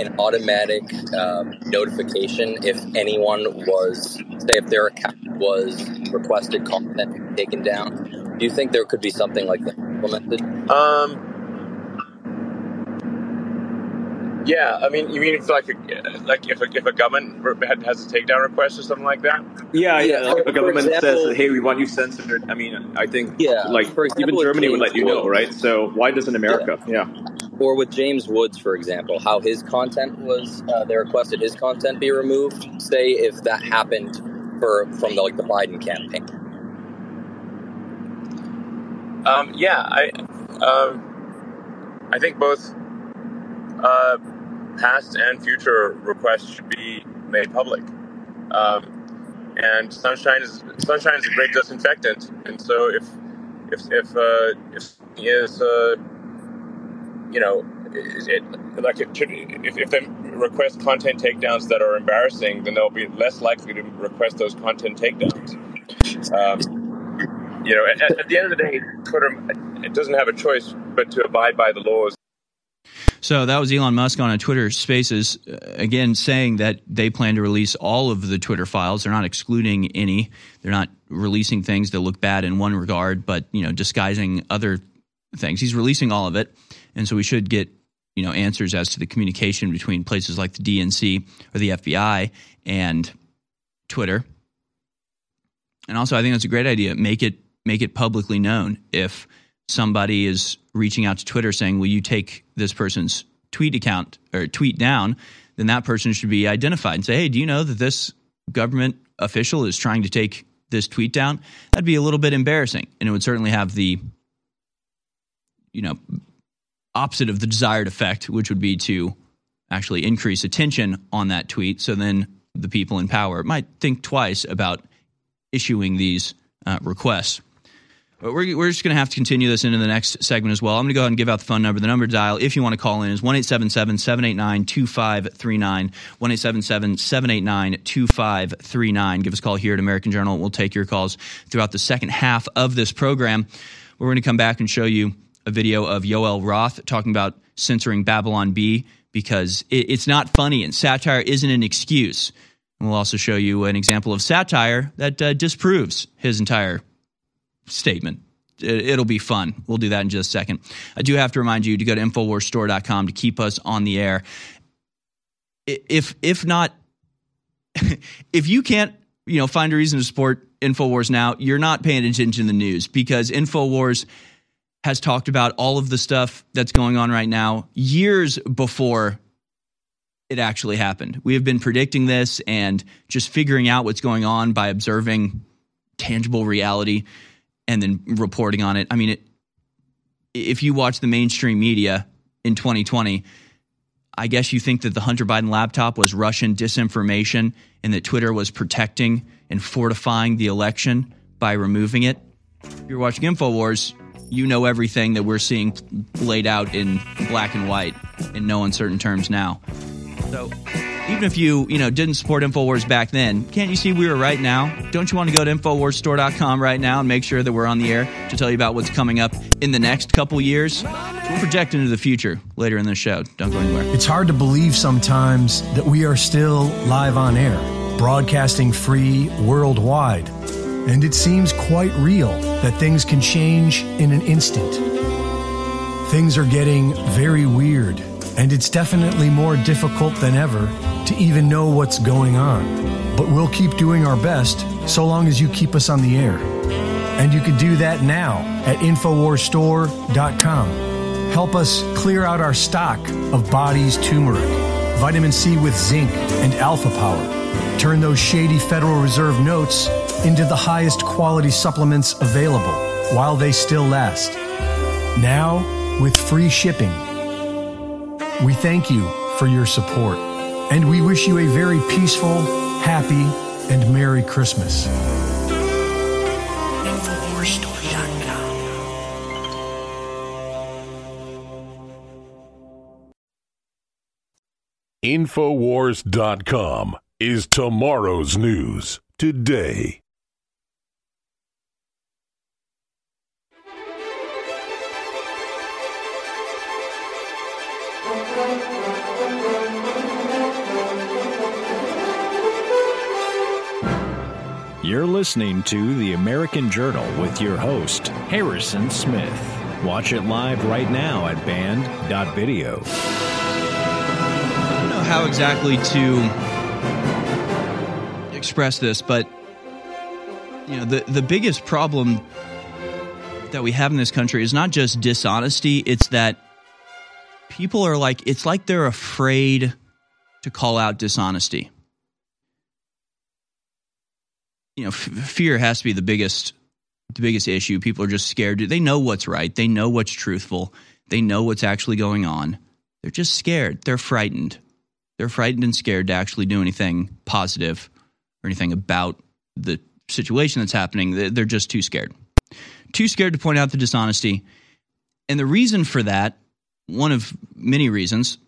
an automatic um, notification if anyone was, say, if their account was requested content taken down? Do you think there could be something like that implemented? Um. Yeah, I mean, you mean if like a, like if a, if a government re- had- has a takedown request or something like that? Yeah, yeah. Yeah, like if a government example- says, "Hey, we want you censored," I mean, I think Yeah, like for even example, with Germany would James let you know, Woods. right? So why doesn't America? Yeah. Or with James Woods, for example, how his content was, uh, they requested his content be removed. Say if that happened for from the, like the Biden campaign. Um, yeah, I um, I think both uh, past and future requests should be made public. Um, and sunshine is sunshine is a great disinfectant. And so if if if uh, if is uh, you know it, like it should, if, if they request content takedowns that are embarrassing, then they'll be less likely to request those content takedowns. Um, you know, at, at the end of the day, Twitter it doesn't have a choice but to abide by the laws. So that was Elon Musk on a Twitter Spaces, uh, again saying that they plan to release all of the Twitter files. They're not excluding any. They're not releasing things that look bad in one regard, but you know, disguising other things. He's releasing all of it, and so we should get you know answers as to the communication between places like the DNC or the FBI and Twitter. And also, I think that's a great idea. Make it make it publicly known if somebody is reaching out to Twitter saying, "Will you take this person's tweet account or tweet down?" Then that person should be identified and say, "Hey, do you know that this government official is trying to take this tweet down?" That'd be a little bit embarrassing, and it would certainly have the you know opposite of the desired effect, which would be to actually increase attention on that tweet. So then the people in power might think twice about issuing these uh, requests. But we're, we're just going to have to continue this into the next segment as well. I'm going to go ahead and give out the phone number. The number to dial if you want to call in is 1 789 2539. 1 789 2539. Give us a call here at American Journal. We'll take your calls throughout the second half of this program. We're going to come back and show you a video of Yoel Roth talking about censoring Babylon Bee because it, it's not funny and satire isn't an excuse. And we'll also show you an example of satire that uh, disproves his entire statement. It, will be fun. We'll do that in just a second. I do have to remind you to go to InfoWarsStore.com to keep us on the air. If if not, if you can't, you know, find a reason to support Infowars now, you're not paying attention to the news because Infowars has talked about all of the stuff that's going on right now years before it actually happened. We have been predicting this and just figuring out what's going on by observing tangible reality and then reporting on it. I mean, it, if you watch the mainstream media in 2020, I guess you think that the Hunter Biden laptop was Russian disinformation and that Twitter was protecting and fortifying the election by removing it. If you're watching InfoWars, you know everything that we're seeing laid out in black and white in no uncertain terms now. So even if you, you know, didn't support InfoWars back then, can't you see we were right now? Don't you want to go to InfoWarsStore.com right now and make sure that we're on the air to tell you about what's coming up in the next couple years? We'll project into the future later in the show. Don't go anywhere. It's hard to believe sometimes that we are still live on air, broadcasting free worldwide. And it seems quite real that things can change in an instant. Things are getting very weird, and it's definitely more difficult than ever to even know what's going on. But we'll keep doing our best so long as you keep us on the air. And you can do that now at InfoWarsStore.com. Help us clear out our stock of body's turmeric, vitamin C with zinc, and alpha power. Turn those shady Federal Reserve notes into the highest quality supplements available while they still last. Now, with free shipping. We thank you for your support, and we wish you a very peaceful, happy, and Merry Christmas. Infowars.com is tomorrow's news today. You're listening to The American Journal with your host, Harrison Smith. Watch it live right now at band.video. I don't know how exactly to express this, but you know, the, the biggest problem that we have in this country is not just dishonesty, it's that people are like it's like they're afraid to call out dishonesty you know, f- fear has to be the biggest the biggest issue. People are just scared. They know what's right. They know what's truthful. They know what's actually going on. They're just scared. They're frightened. They're frightened and scared to actually do anything positive or anything about the situation that's happening. They're they're just too scared. Too scared to point out the dishonesty. And the reason for that, one of many reasons,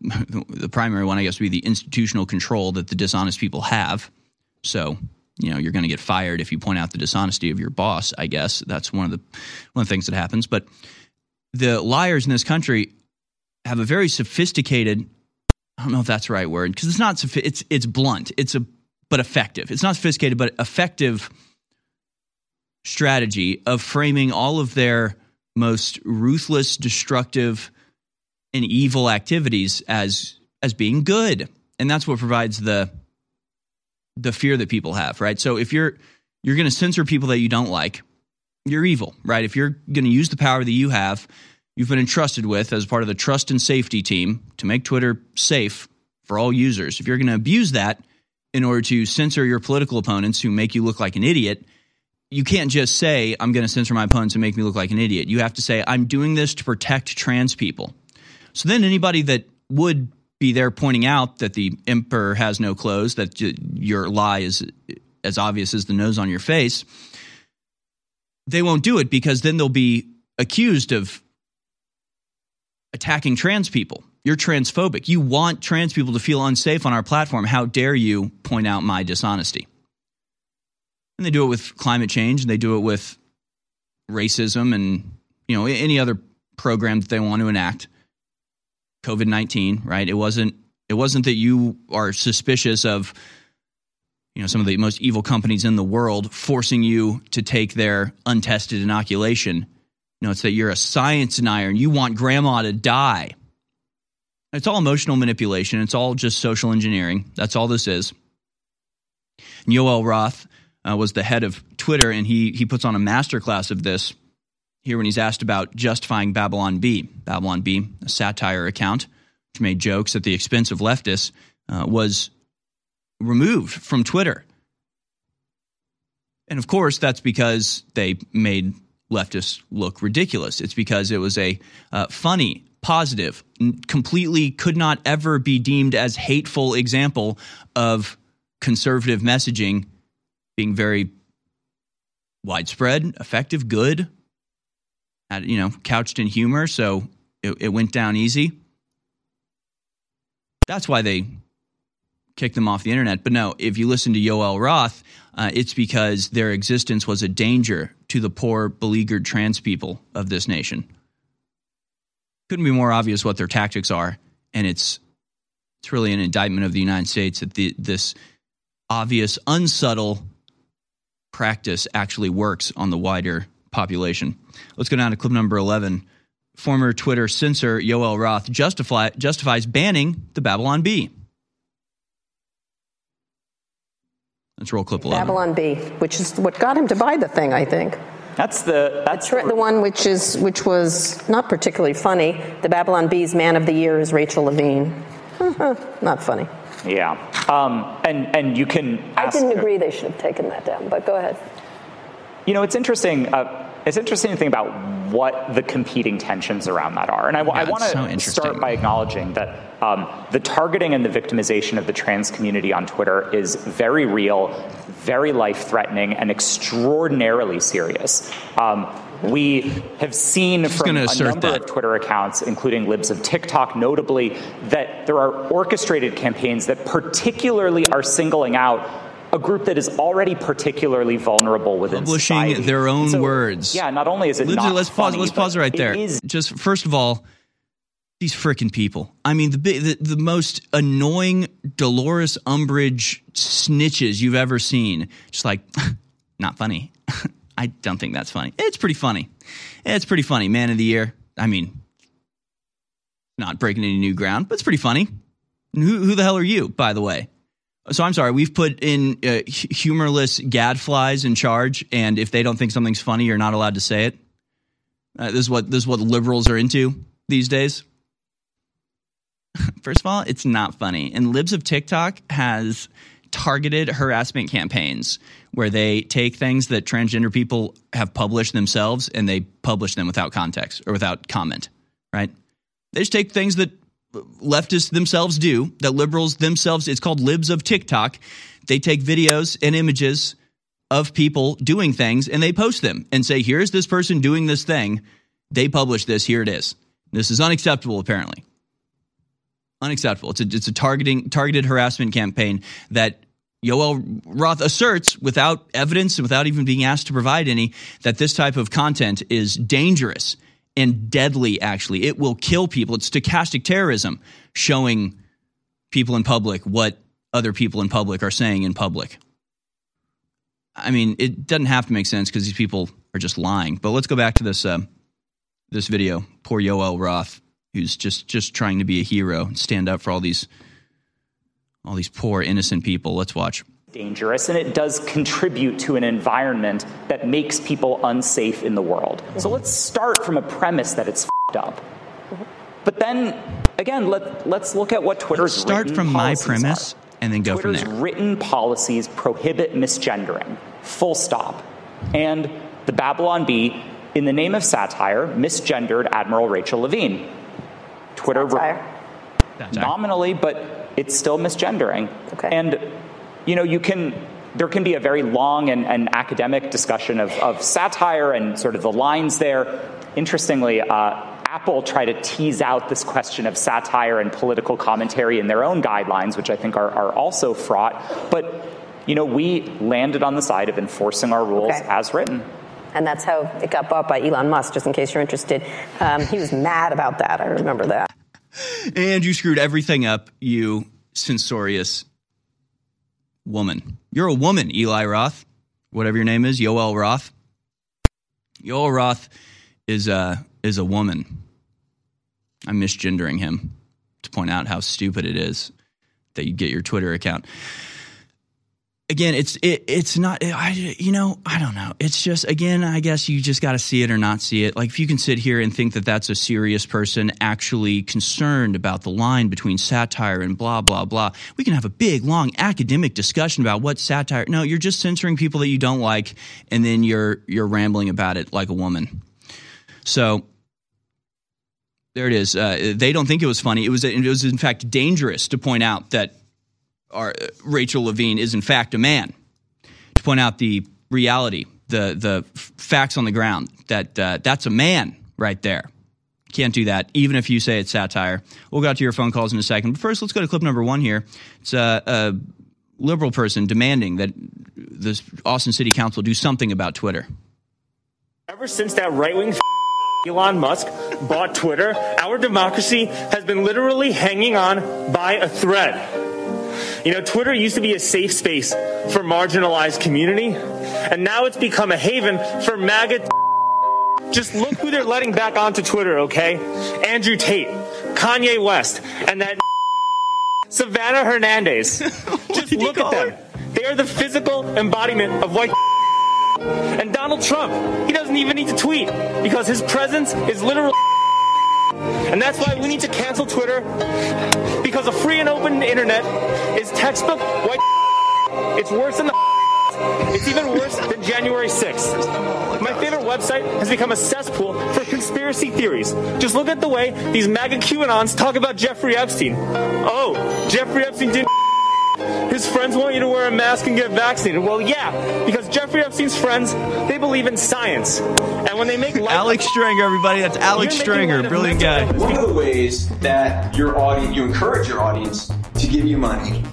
the primary one, I guess, would be the institutional control that the dishonest people have. So, you know, you're going to get fired if you point out the dishonesty of your boss. I guess that's one of the one of the things that happens. But the liars in this country have a very sophisticated. I don't know if that's the right word because it's not it's it's blunt. It's a but effective. It's not sophisticated, but effective strategy of framing all of their most ruthless, destructive, and evil activities as as being good, and that's what provides the the fear that people have, right? So if you're you're going to censor people that you don't like, you're evil, right? If you're going to use the power that you have, you've been entrusted with as part of the trust and safety team to make Twitter safe for all users. If you're going to abuse that in order to censor your political opponents who make you look like an idiot, you can't just say, I'm going to censor my opponents and make me look like an idiot. You have to say, I'm doing this to protect trans people. So then anybody that would be there pointing out that the emperor has no clothes, that your lie is as obvious as the nose on your face, they won't do it because then they'll be accused of attacking trans people. You're transphobic. You want trans people to feel unsafe on our platform. How dare you point out my dishonesty? And they do it with climate change and they do it with racism and you know any other program that they want to enact. COVID nineteen, right? It wasn't it wasn't that you are suspicious of you know some of the most evil companies in the world forcing you to take their untested inoculation. No, it's that you're a science denier and you want grandma to die. It's all emotional manipulation. It's all just social engineering. That's all this is. Yoel Roth uh, was the head of Twitter, and he he puts on a masterclass of this here when he's asked about justifying Babylon Bee. Babylon Bee, a satire account which made jokes at the expense of leftists, uh, was removed from Twitter. And of course, that's because they made leftists look ridiculous. It's because it was a uh, funny, positive, n- completely could not ever be deemed as hateful example of conservative messaging being very widespread, effective, good, you know, couched in humor, so it, it went down easy. That's why they kicked them off the internet. But no, if you listen to Yoel Roth, uh, it's because their existence was a danger to the poor, beleaguered trans people of this nation. Couldn't be more obvious what their tactics are, and it's it's really an indictment of the United States that the, this obvious, unsubtle practice actually works on the wider population. Let's go down to clip number 11. Former Twitter censor Yoel Roth justify, justifies banning the Babylon Bee. Let's roll clip 11. Babylon Bee, which is what got him to buy the thing, I think. That's the that's the, one which is which was not particularly funny. The Babylon Bee's Man of the Year is Rachel Levine. not funny. Yeah, um, and and you can. I didn't agree they should have taken that down, but go ahead. You know, it's interesting. Uh, it's interesting to think about what the competing tensions around that are, and I, Yeah, want it's so to start by acknowledging that um, the targeting and the victimization of the trans community on Twitter is very real, very life-threatening, and extraordinarily serious. Um, we have seen from a number that. of Twitter accounts, including libs of TikTok, notably, that there are orchestrated campaigns that particularly are singling out a group that is already particularly vulnerable within Publishing society. their own So, words. Yeah, not only is it Let's, not let's pause. Let's pause right there. is Just first of all, these freaking people. I mean, the, the the most annoying Dolores Umbridge snitches you've ever seen. Just like, not funny. I don't think that's funny. It's pretty funny. It's pretty funny. Man of the year. I mean, not breaking any new ground, but it's pretty funny. Who, who the hell are you, by the way? So I'm sorry, we've put in uh, humorless gadflies in charge, and if they don't think something's funny, you're not allowed to say it. Uh, this is what this is what liberals are into these days. First of all, it's not funny, and Libs of TikTok has targeted harassment campaigns where they take things that transgender people have published themselves and they publish them without context or without comment. Right? They just take things that leftists themselves do, that liberals themselves, it's called libs of TikTok. They take videos and images of people doing things and they post them and say, here's this person doing this thing. They publish this. Here it is. This is unacceptable, apparently. Unacceptable. It's a, it's a targeting targeted harassment campaign that Yoel Roth asserts without evidence, and without even being asked to provide any, that this type of content is dangerous and deadly, actually. It will kill people. It's stochastic terrorism, showing people in public what other people in public are saying in public. I mean, it doesn't have to make sense because these people are just lying. But let's go back to this uh, this video. Poor Yoel Roth, who's just just trying to be a hero and stand up for all these all these poor innocent people. Let's watch. Dangerous and it does contribute to an environment that makes people unsafe in the world. So let's start from a premise that it's fed up. But then again, let, let's look at what Twitter's Let's start from my premise are. and then go Twitter's from there. written policies prohibit misgendering. Full stop. And the Babylon Bee, in the name of satire, misgendered Admiral Rachel Levine. Twitter nominally, but it's still misgendering. Okay. And you know, you can there can be a very long and, and academic discussion of, of satire and sort of the lines there. Interestingly, uh, Apple tried to tease out this question of satire and political commentary in their own guidelines, which I think are, are also fraught. But you know, we landed on the side of enforcing our rules Okay. as written. And that's how it got bought by Elon Musk, just in case you're interested. Um, he was mad about that. I remember that. And you screwed everything up, you censorious woman. You're a woman, Eli Roth, whatever your name is, Yoel Roth. Yoel Roth is a is a woman. I'm misgendering him to point out how stupid it is that you get your Twitter account. Again, it's it, it's not I you know I don't know. It's just again I guess you just got to see it or not see it. Like if you can sit here and think that that's a serious person actually concerned about the line between satire and blah blah blah, we can have a big long academic discussion about what satire. No, you're just censoring people that you don't like, and then you're you're rambling about it like a woman. So there it is. Uh, they don't think it was funny. It was it was in fact dangerous to point out that uh, Rachel Levine is in fact a man. To point out the reality, the the f- facts on the ground that uh, that's a man right there. Can't do that, even if you say it's satire. We'll out to your phone calls in a second. But first, let's go to clip number one here. It's a, a liberal person demanding that the Austin City Council do something about Twitter. Ever since that right wing Elon Musk bought Twitter, our democracy has been literally hanging on by a thread. You know, Twitter used to be a safe space for marginalized community, and now it's become a haven for MAGA. Just look who they're letting back onto Twitter, okay? Andrew Tate, Kanye West, and that Savannah Hernandez. Just look at them. They are the physical embodiment of white. And Donald Trump, he doesn't even need to tweet because his presence is literal. And that's why we need to cancel Twitter because a free and open internet is textbook white. It's worse than the. It's even worse than January 6th. My favorite website has become a cesspool for conspiracy theories. Just look at the way these MAGA QAnons talk about Jeffrey Epstein. Oh, Jeffrey Epstein didn't. His friends want you to wear a mask and get vaccinated. Well, yeah, because Jeffrey Epstein's friends, they believe in science. And when they make light Alex Stringer, everybody. That's Alex You're Stringer, brilliant guy. One of the ways that your audience, you encourage your audience to give you money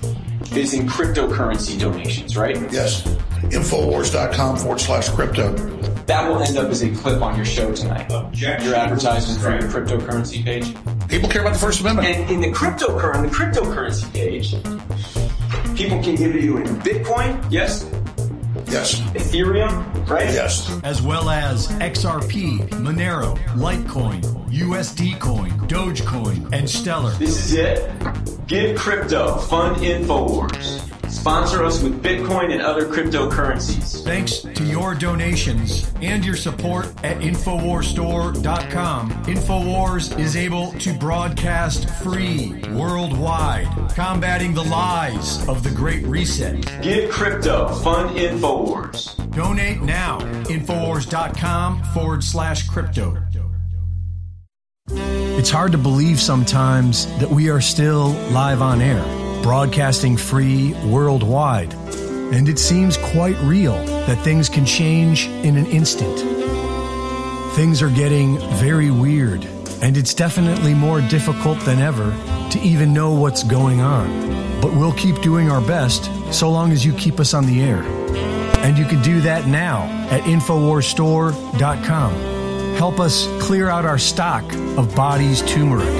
is in cryptocurrency donations, right? Yes. Infowars.com forward slash crypto. That will end up as a clip on your show tonight. Your advertisement for your cryptocurrency page. People care about the First Amendment. And in the cryptocurrency, the cryptocurrency page, people can give you in Bitcoin, yes? Yes. Ethereum, right? Yes. As well as XRP, Monero, Litecoin, USD Coin, Dogecoin, and Stellar. This is it. Give crypto. Fund Infowars. Sponsor us with Bitcoin and other cryptocurrencies. Thanks to your donations and your support at InfoWarsStore.com, InfoWars is able to broadcast free worldwide, combating the lies of the Great Reset. Give crypto. Fund Infowars. Donate now. Infowars.com forward slash crypto. It's hard to believe sometimes that we are still live on air, broadcasting free worldwide. And it seems quite real that things can change in an instant. Things are getting very weird, and it's definitely more difficult than ever to even know what's going on. But we'll keep doing our best so long as you keep us on the air. And you can do that now at InfoWarsStore.com. Help us clear out our stock of body's turmeric,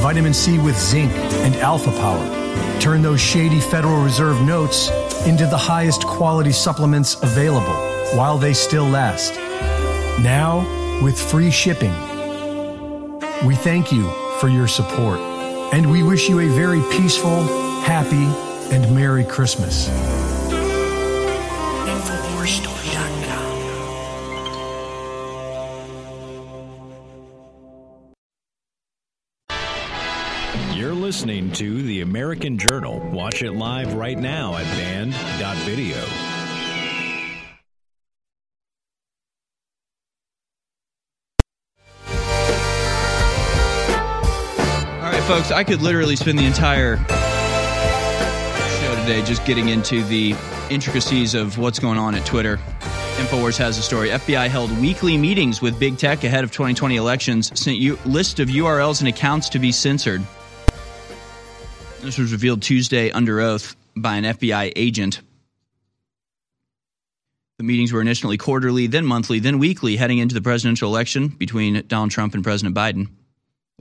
vitamin C with zinc, and alpha power. Turn those shady Federal Reserve notes into the highest quality supplements available while they still last. Now, with free shipping. We thank you for your support, and we wish you a very peaceful, happy, and Merry Christmas. American Journal. Watch it live right now at band.video. All right, folks, I could literally spend the entire show today just getting into the intricacies of what's going on at Twitter. InfoWars has a story. FBI held weekly meetings with big tech ahead of 2020 elections, sent you list of URLs and accounts to be censored. This was revealed Tuesday under oath by an FBI agent. The meetings were initially quarterly, then monthly, then weekly, heading into the presidential election between Donald Trump and President Biden.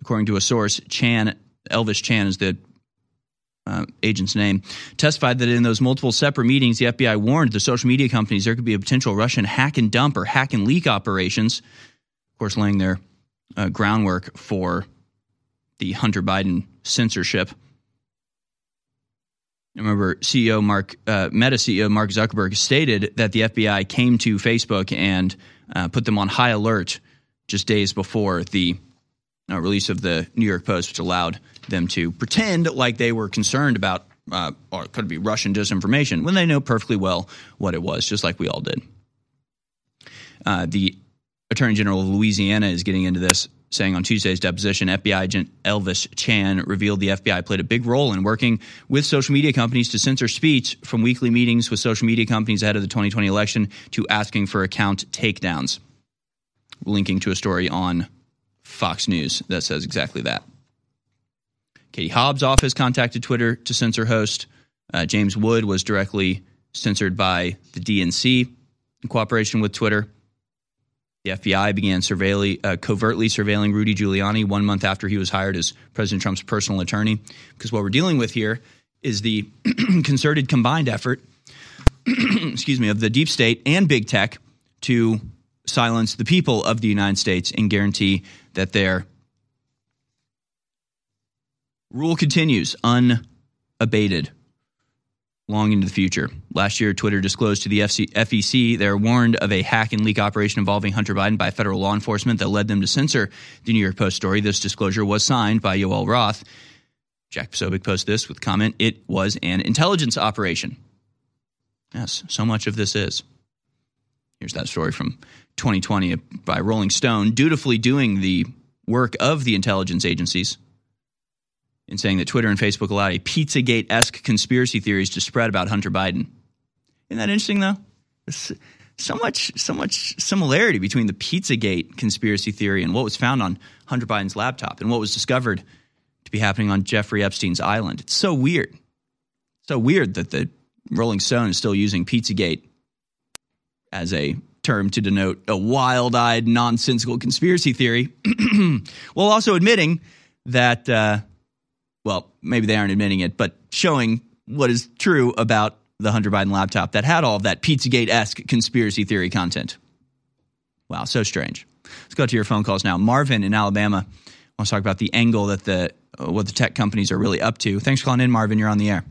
According to a source, Chan, Elvis Chan is the uh, agent's name, testified that in those multiple separate meetings, the FBI warned the social media companies there could be a potential Russian hack and dump or hack and leak operations. Of course, laying their uh, groundwork for the Hunter Biden censorship. I remember CEO Mark uh, Meta CEO Mark Zuckerberg stated that the FBI came to Facebook and uh, put them on high alert just days before the uh, release of the New York Post, which allowed them to pretend like they were concerned about uh, or could be Russian disinformation when they know perfectly well what it was, just like we all did. Uh, the Attorney General of Louisiana is getting into this, saying on Tuesday's deposition, FBI agent Elvis Chan revealed the FBI played a big role in working with social media companies to censor speech from weekly meetings with social media companies ahead of the 2020 election to asking for account takedowns. Linking to a story on Fox News that says exactly that. Katie Hobbs' office contacted Twitter to censor host. Uh, James Woods was directly censored by the DNC in cooperation with Twitter. The FBI began surveilling, uh, covertly surveilling Rudy Giuliani one month after he was hired as President Trump's personal attorney. Because what we're dealing with here is the concerted combined effort, excuse me, of the deep state and big tech to silence the people of the United States and guarantee that their rule continues unabated long into the future. Last year, Twitter disclosed to the FC- FEC they're warned of a hack and leak operation involving Hunter Biden by federal law enforcement that led them to censor the New York Post story. This disclosure was signed by Yoel Roth. Jack Posobiec posted this with comment, it was an intelligence operation. Yes, so much of this is. Here's that story from 2020 by Rolling Stone, dutifully doing the work of the intelligence agencies in saying that Twitter and Facebook allowed a Pizzagate esque conspiracy theories to spread about Hunter Biden. Isn't that interesting, though? so much, so much similarity between the Pizzagate conspiracy theory and what was found on Hunter Biden's laptop and what was discovered to be happening on Jeffrey Epstein's island. It's so weird. So weird that the Rolling Stone is still using Pizzagate as a term to denote a wild eyed, nonsensical conspiracy theory, while also admitting that, uh, well, maybe they aren't admitting it, but showing what is true about the Hunter Biden laptop that had all of that Pizzagate esque conspiracy theory content. Wow, so strange. Let's go to your phone calls now. Marvin in Alabama wants to talk about the angle that the uh, what the tech companies are really up to. Thanks for calling in, Marvin. You're on the air.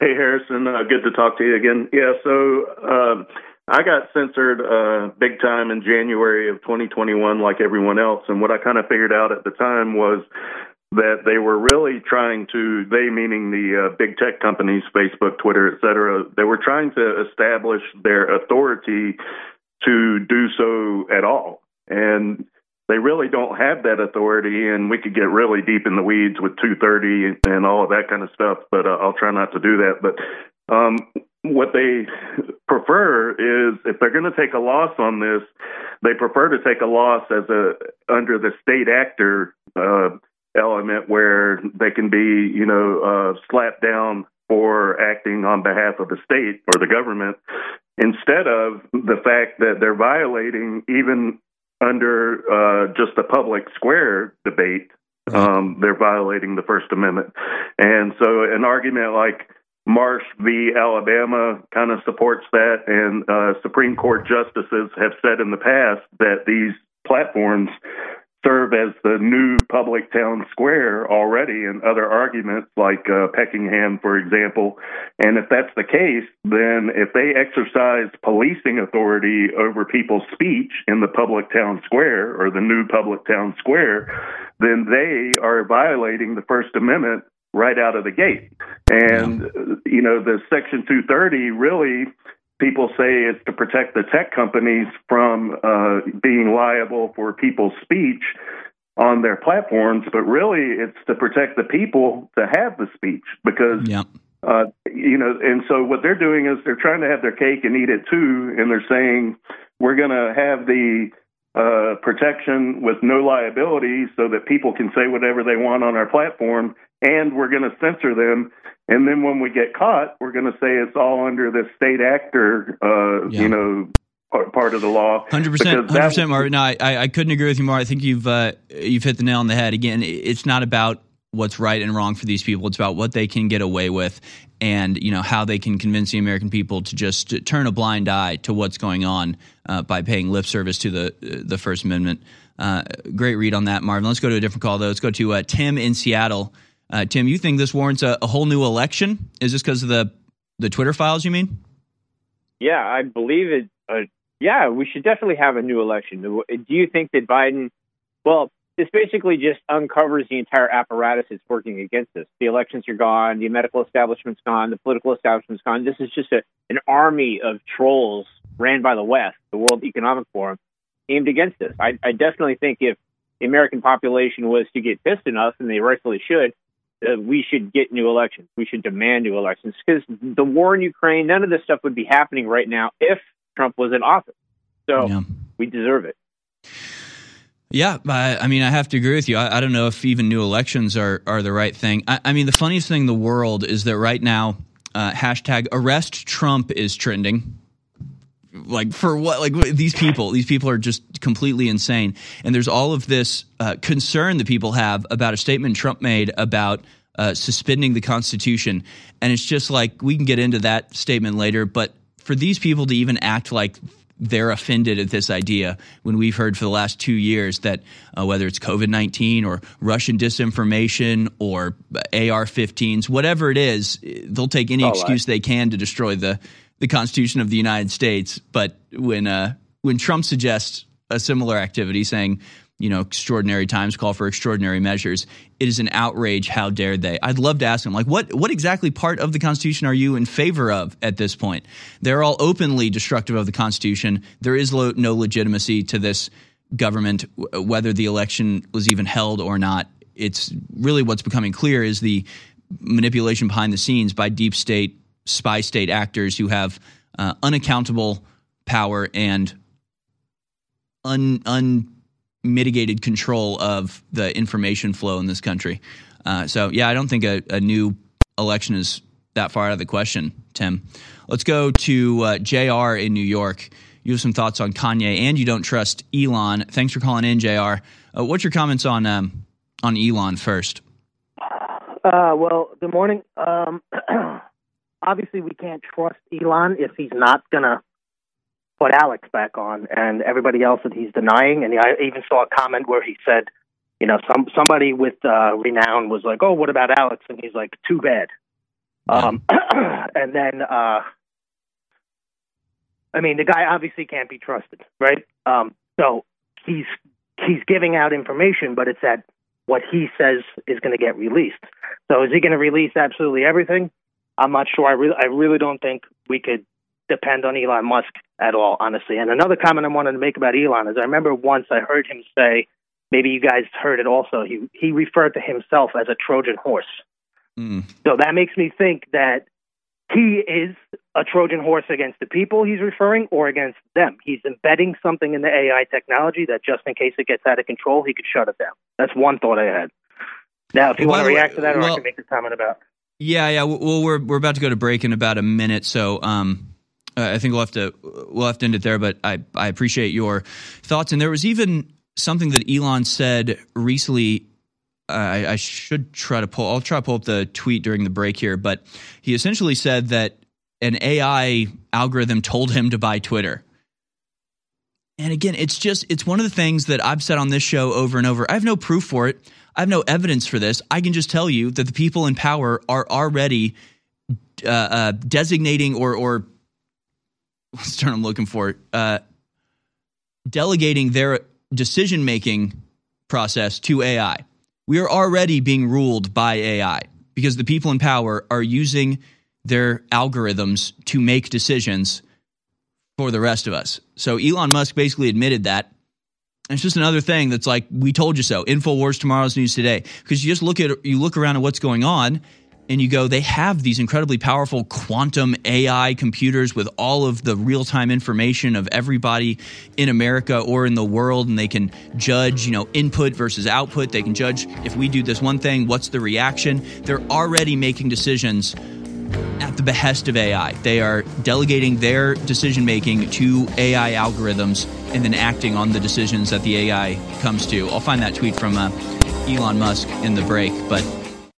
Hey, Harrison. Uh, good to talk to you again. Yeah, so um, I got censored uh, big time in January of 2021, like everyone else. And what I kind of figured out at the time was that they were really trying to, they meaning the uh, big tech companies, Facebook, Twitter, et cetera, they were trying to establish their authority to do so at all. And they really don't have that authority, and we could get really deep in the weeds with 230 and all of that kind of stuff. But uh, I'll try not to do that. But um, what they prefer is if they're going to take a loss on this, they prefer to take a loss as a under the state actor uh, element where they can be, you know, uh, slapped down for acting on behalf of the state or the government instead of the fact that they're violating even under uh, just a public square debate um, they're violating the First Amendment. And so an argument like Marsh v. Alabama kind of supports that, and uh, Supreme Court justices have said in the past that these platforms serve as the new public town square already in other arguments like uh, Packingham, for example. And if that's the case, then if they exercise policing authority over people's speech in the public town square or the new public town square, then they are violating the First Amendment right out of the gate. And, you know, the Section 230 really people say it's to protect the tech companies from uh, being liable for people's speech on their platforms, but really it's to protect the people to have the speech because. Uh, you know, and so what they're doing is they're trying to have their cake and eat it too, and they're saying we're going to have the uh, protection with no liability so that people can say whatever they want on our platform, and we're going to censor them. And then when we get caught, we're going to say it's all under the state actor, uh, Yeah. you know, part, of the law. Hundred percent, 100% Marvin. No, I, I I couldn't agree with you more. I think you've uh, you've hit the nail on the head. Again, it's not about what's right and wrong for these people. It's about what they can get away with, and you know how they can convince the American people to just turn a blind eye to what's going on uh, by paying lip service to the the First Amendment. Uh, great read on that, Marvin. Let's go to a different call though. Let's go to uh, Tim in Seattle. Uh, Tim, you think this warrants a, a whole new election? Is this because of the the Twitter files? You mean? Yeah, I believe it. Uh, yeah, we should definitely have a new election. Do you think that Biden? Well, this basically just uncovers the entire apparatus that's working against us. The elections are gone. The medical establishment's gone. The political establishment's gone. This is just a, an army of trolls ran by the West, the World Economic Forum, aimed against us. I, I definitely think if the American population was to get pissed enough, and they rightfully should, uh, we should get new elections. We should demand new elections because the war in Ukraine, none of this stuff would be happening right now if Trump was in office. So we deserve it. Yeah, I, I mean, I have to agree with you. I, I don't know if even new elections are, are the right thing. I, I mean, the funniest thing in the world is that right now, uh, hashtag arrest Trump is trending. Like for what? Like these people, these people are just completely insane. And there's all of this uh, concern that people have about a statement Trump made about uh, suspending the Constitution. And it's just like we can get into that statement later. But for these people to even act like they're offended at this idea when we've heard for the last two years that uh, whether it's COVID 19 or Russian disinformation or AR 15s, whatever it is, they'll take any Oh, excuse they can to destroy the, the Constitution of the United States. But when, uh, when Trump suggests a similar activity, saying, you know, extraordinary times call for extraordinary measures. It is an outrage. How dare they? I'd love to ask them, like, what what exactly part of the Constitution are you in favor of at this point? They're all openly destructive of the Constitution. There is lo- no legitimacy to this government, w- whether the election was even held or not. It's really what's becoming clear is the manipulation behind the scenes by deep state, spy state actors who have uh, unaccountable power and un, un, unmitigated control of the information flow in this country. Uh, so, yeah, I don't think a, a new election is that far out of the question, Tim. Let's go to uh, JR in New York. You have some thoughts on Kanye, and you don't trust Elon. Thanks for calling in, JR. Uh, what's your comments on um, on Elon first? Uh, well, good morning. Um, obviously, we can't trust Elon if he's not going to put Alex back on and everybody else that he's denying. And I even saw a comment where he said, you know, some somebody with uh, renown was like, "Oh, what about Alex?" And he's like, "Too bad." Um, and then, uh, I mean, the guy obviously can't be trusted, right? Um, so he's he's giving out information, but it's that what he says is going to get released. So is he going to release absolutely everything? I'm not sure. I really, I really don't think we could depend on Elon Musk at all, honestly. And another comment I wanted to make about Elon is I remember once I heard him say, maybe you guys heard it also. He he referred to himself as a Trojan horse. Mm. So that makes me think that he is a Trojan horse against the people he's referring or against them. He's embedding something in the AI technology that just in case it gets out of control, he could shut it down. That's one thought I had. Now, if you Well, want to react to that, or I can make a comment about. Yeah, yeah. Well, we're we're about to go to break in about a minute, so um, uh, I think we'll have to we'll have to end it there. But I I appreciate your thoughts, and there was even something that Elon said recently. I, I should try to pull. I'll try to pull up the tweet during the break here, but he essentially said that an AI algorithm told him to buy Twitter. And again, it's just it's one of the things that I've said on this show over and over. I have no proof for it. I have no evidence for this. I can just tell you that the people in power are already uh, uh, designating or or what's the term I'm looking for? Uh, delegating their decision making process to AI. We are already being ruled by AI because the people in power are using their algorithms to make decisions for the rest of us. So Elon Musk basically admitted that. It's just another thing that's like we told you so. Infowars tomorrow's news today because you just look at you look around at what's going on and you go they have these incredibly powerful quantum AI computers with all of the real-time information of everybody in America or in the world and they can judge, you know, input versus output. They can judge if we do this one thing, what's the reaction? They're already making decisions at the behest of AI. They are delegating their decision making to AI algorithms and then acting on the decisions that the AI comes to. I'll find that tweet from uh, Elon Musk in the break, but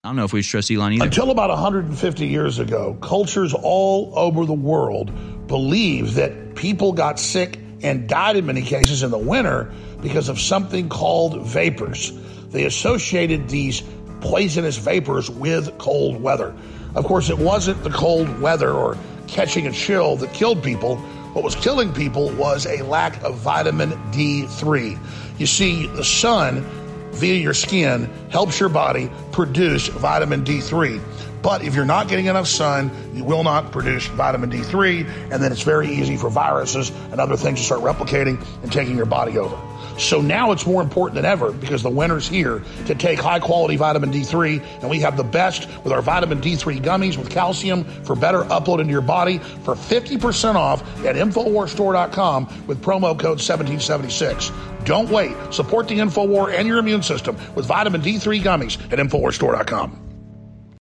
I don't know if we trust Elon either. Until about 150 years ago, cultures all over the world believed that people got sick and died in many cases in the winter because of something called vapors. They associated these poisonous vapors with cold weather. Of course, it wasn't the cold weather or catching a chill that killed people. What was killing people was a lack of vitamin D3. You see, the sun via your skin helps your body produce vitamin D3. But if you're not getting enough sun, you will not produce vitamin D3, and then it's very easy for viruses and other things to start replicating and taking your body over. So now it's more important than ever because the winter's here to take high quality vitamin D3, and we have the best with our vitamin D3 gummies with calcium for better upload into your body for 50% off at InfoWarsStore.com with promo code 1776. Don't wait. Support the InfoWar and your immune system with vitamin D3 gummies at InfoWarsStore.com.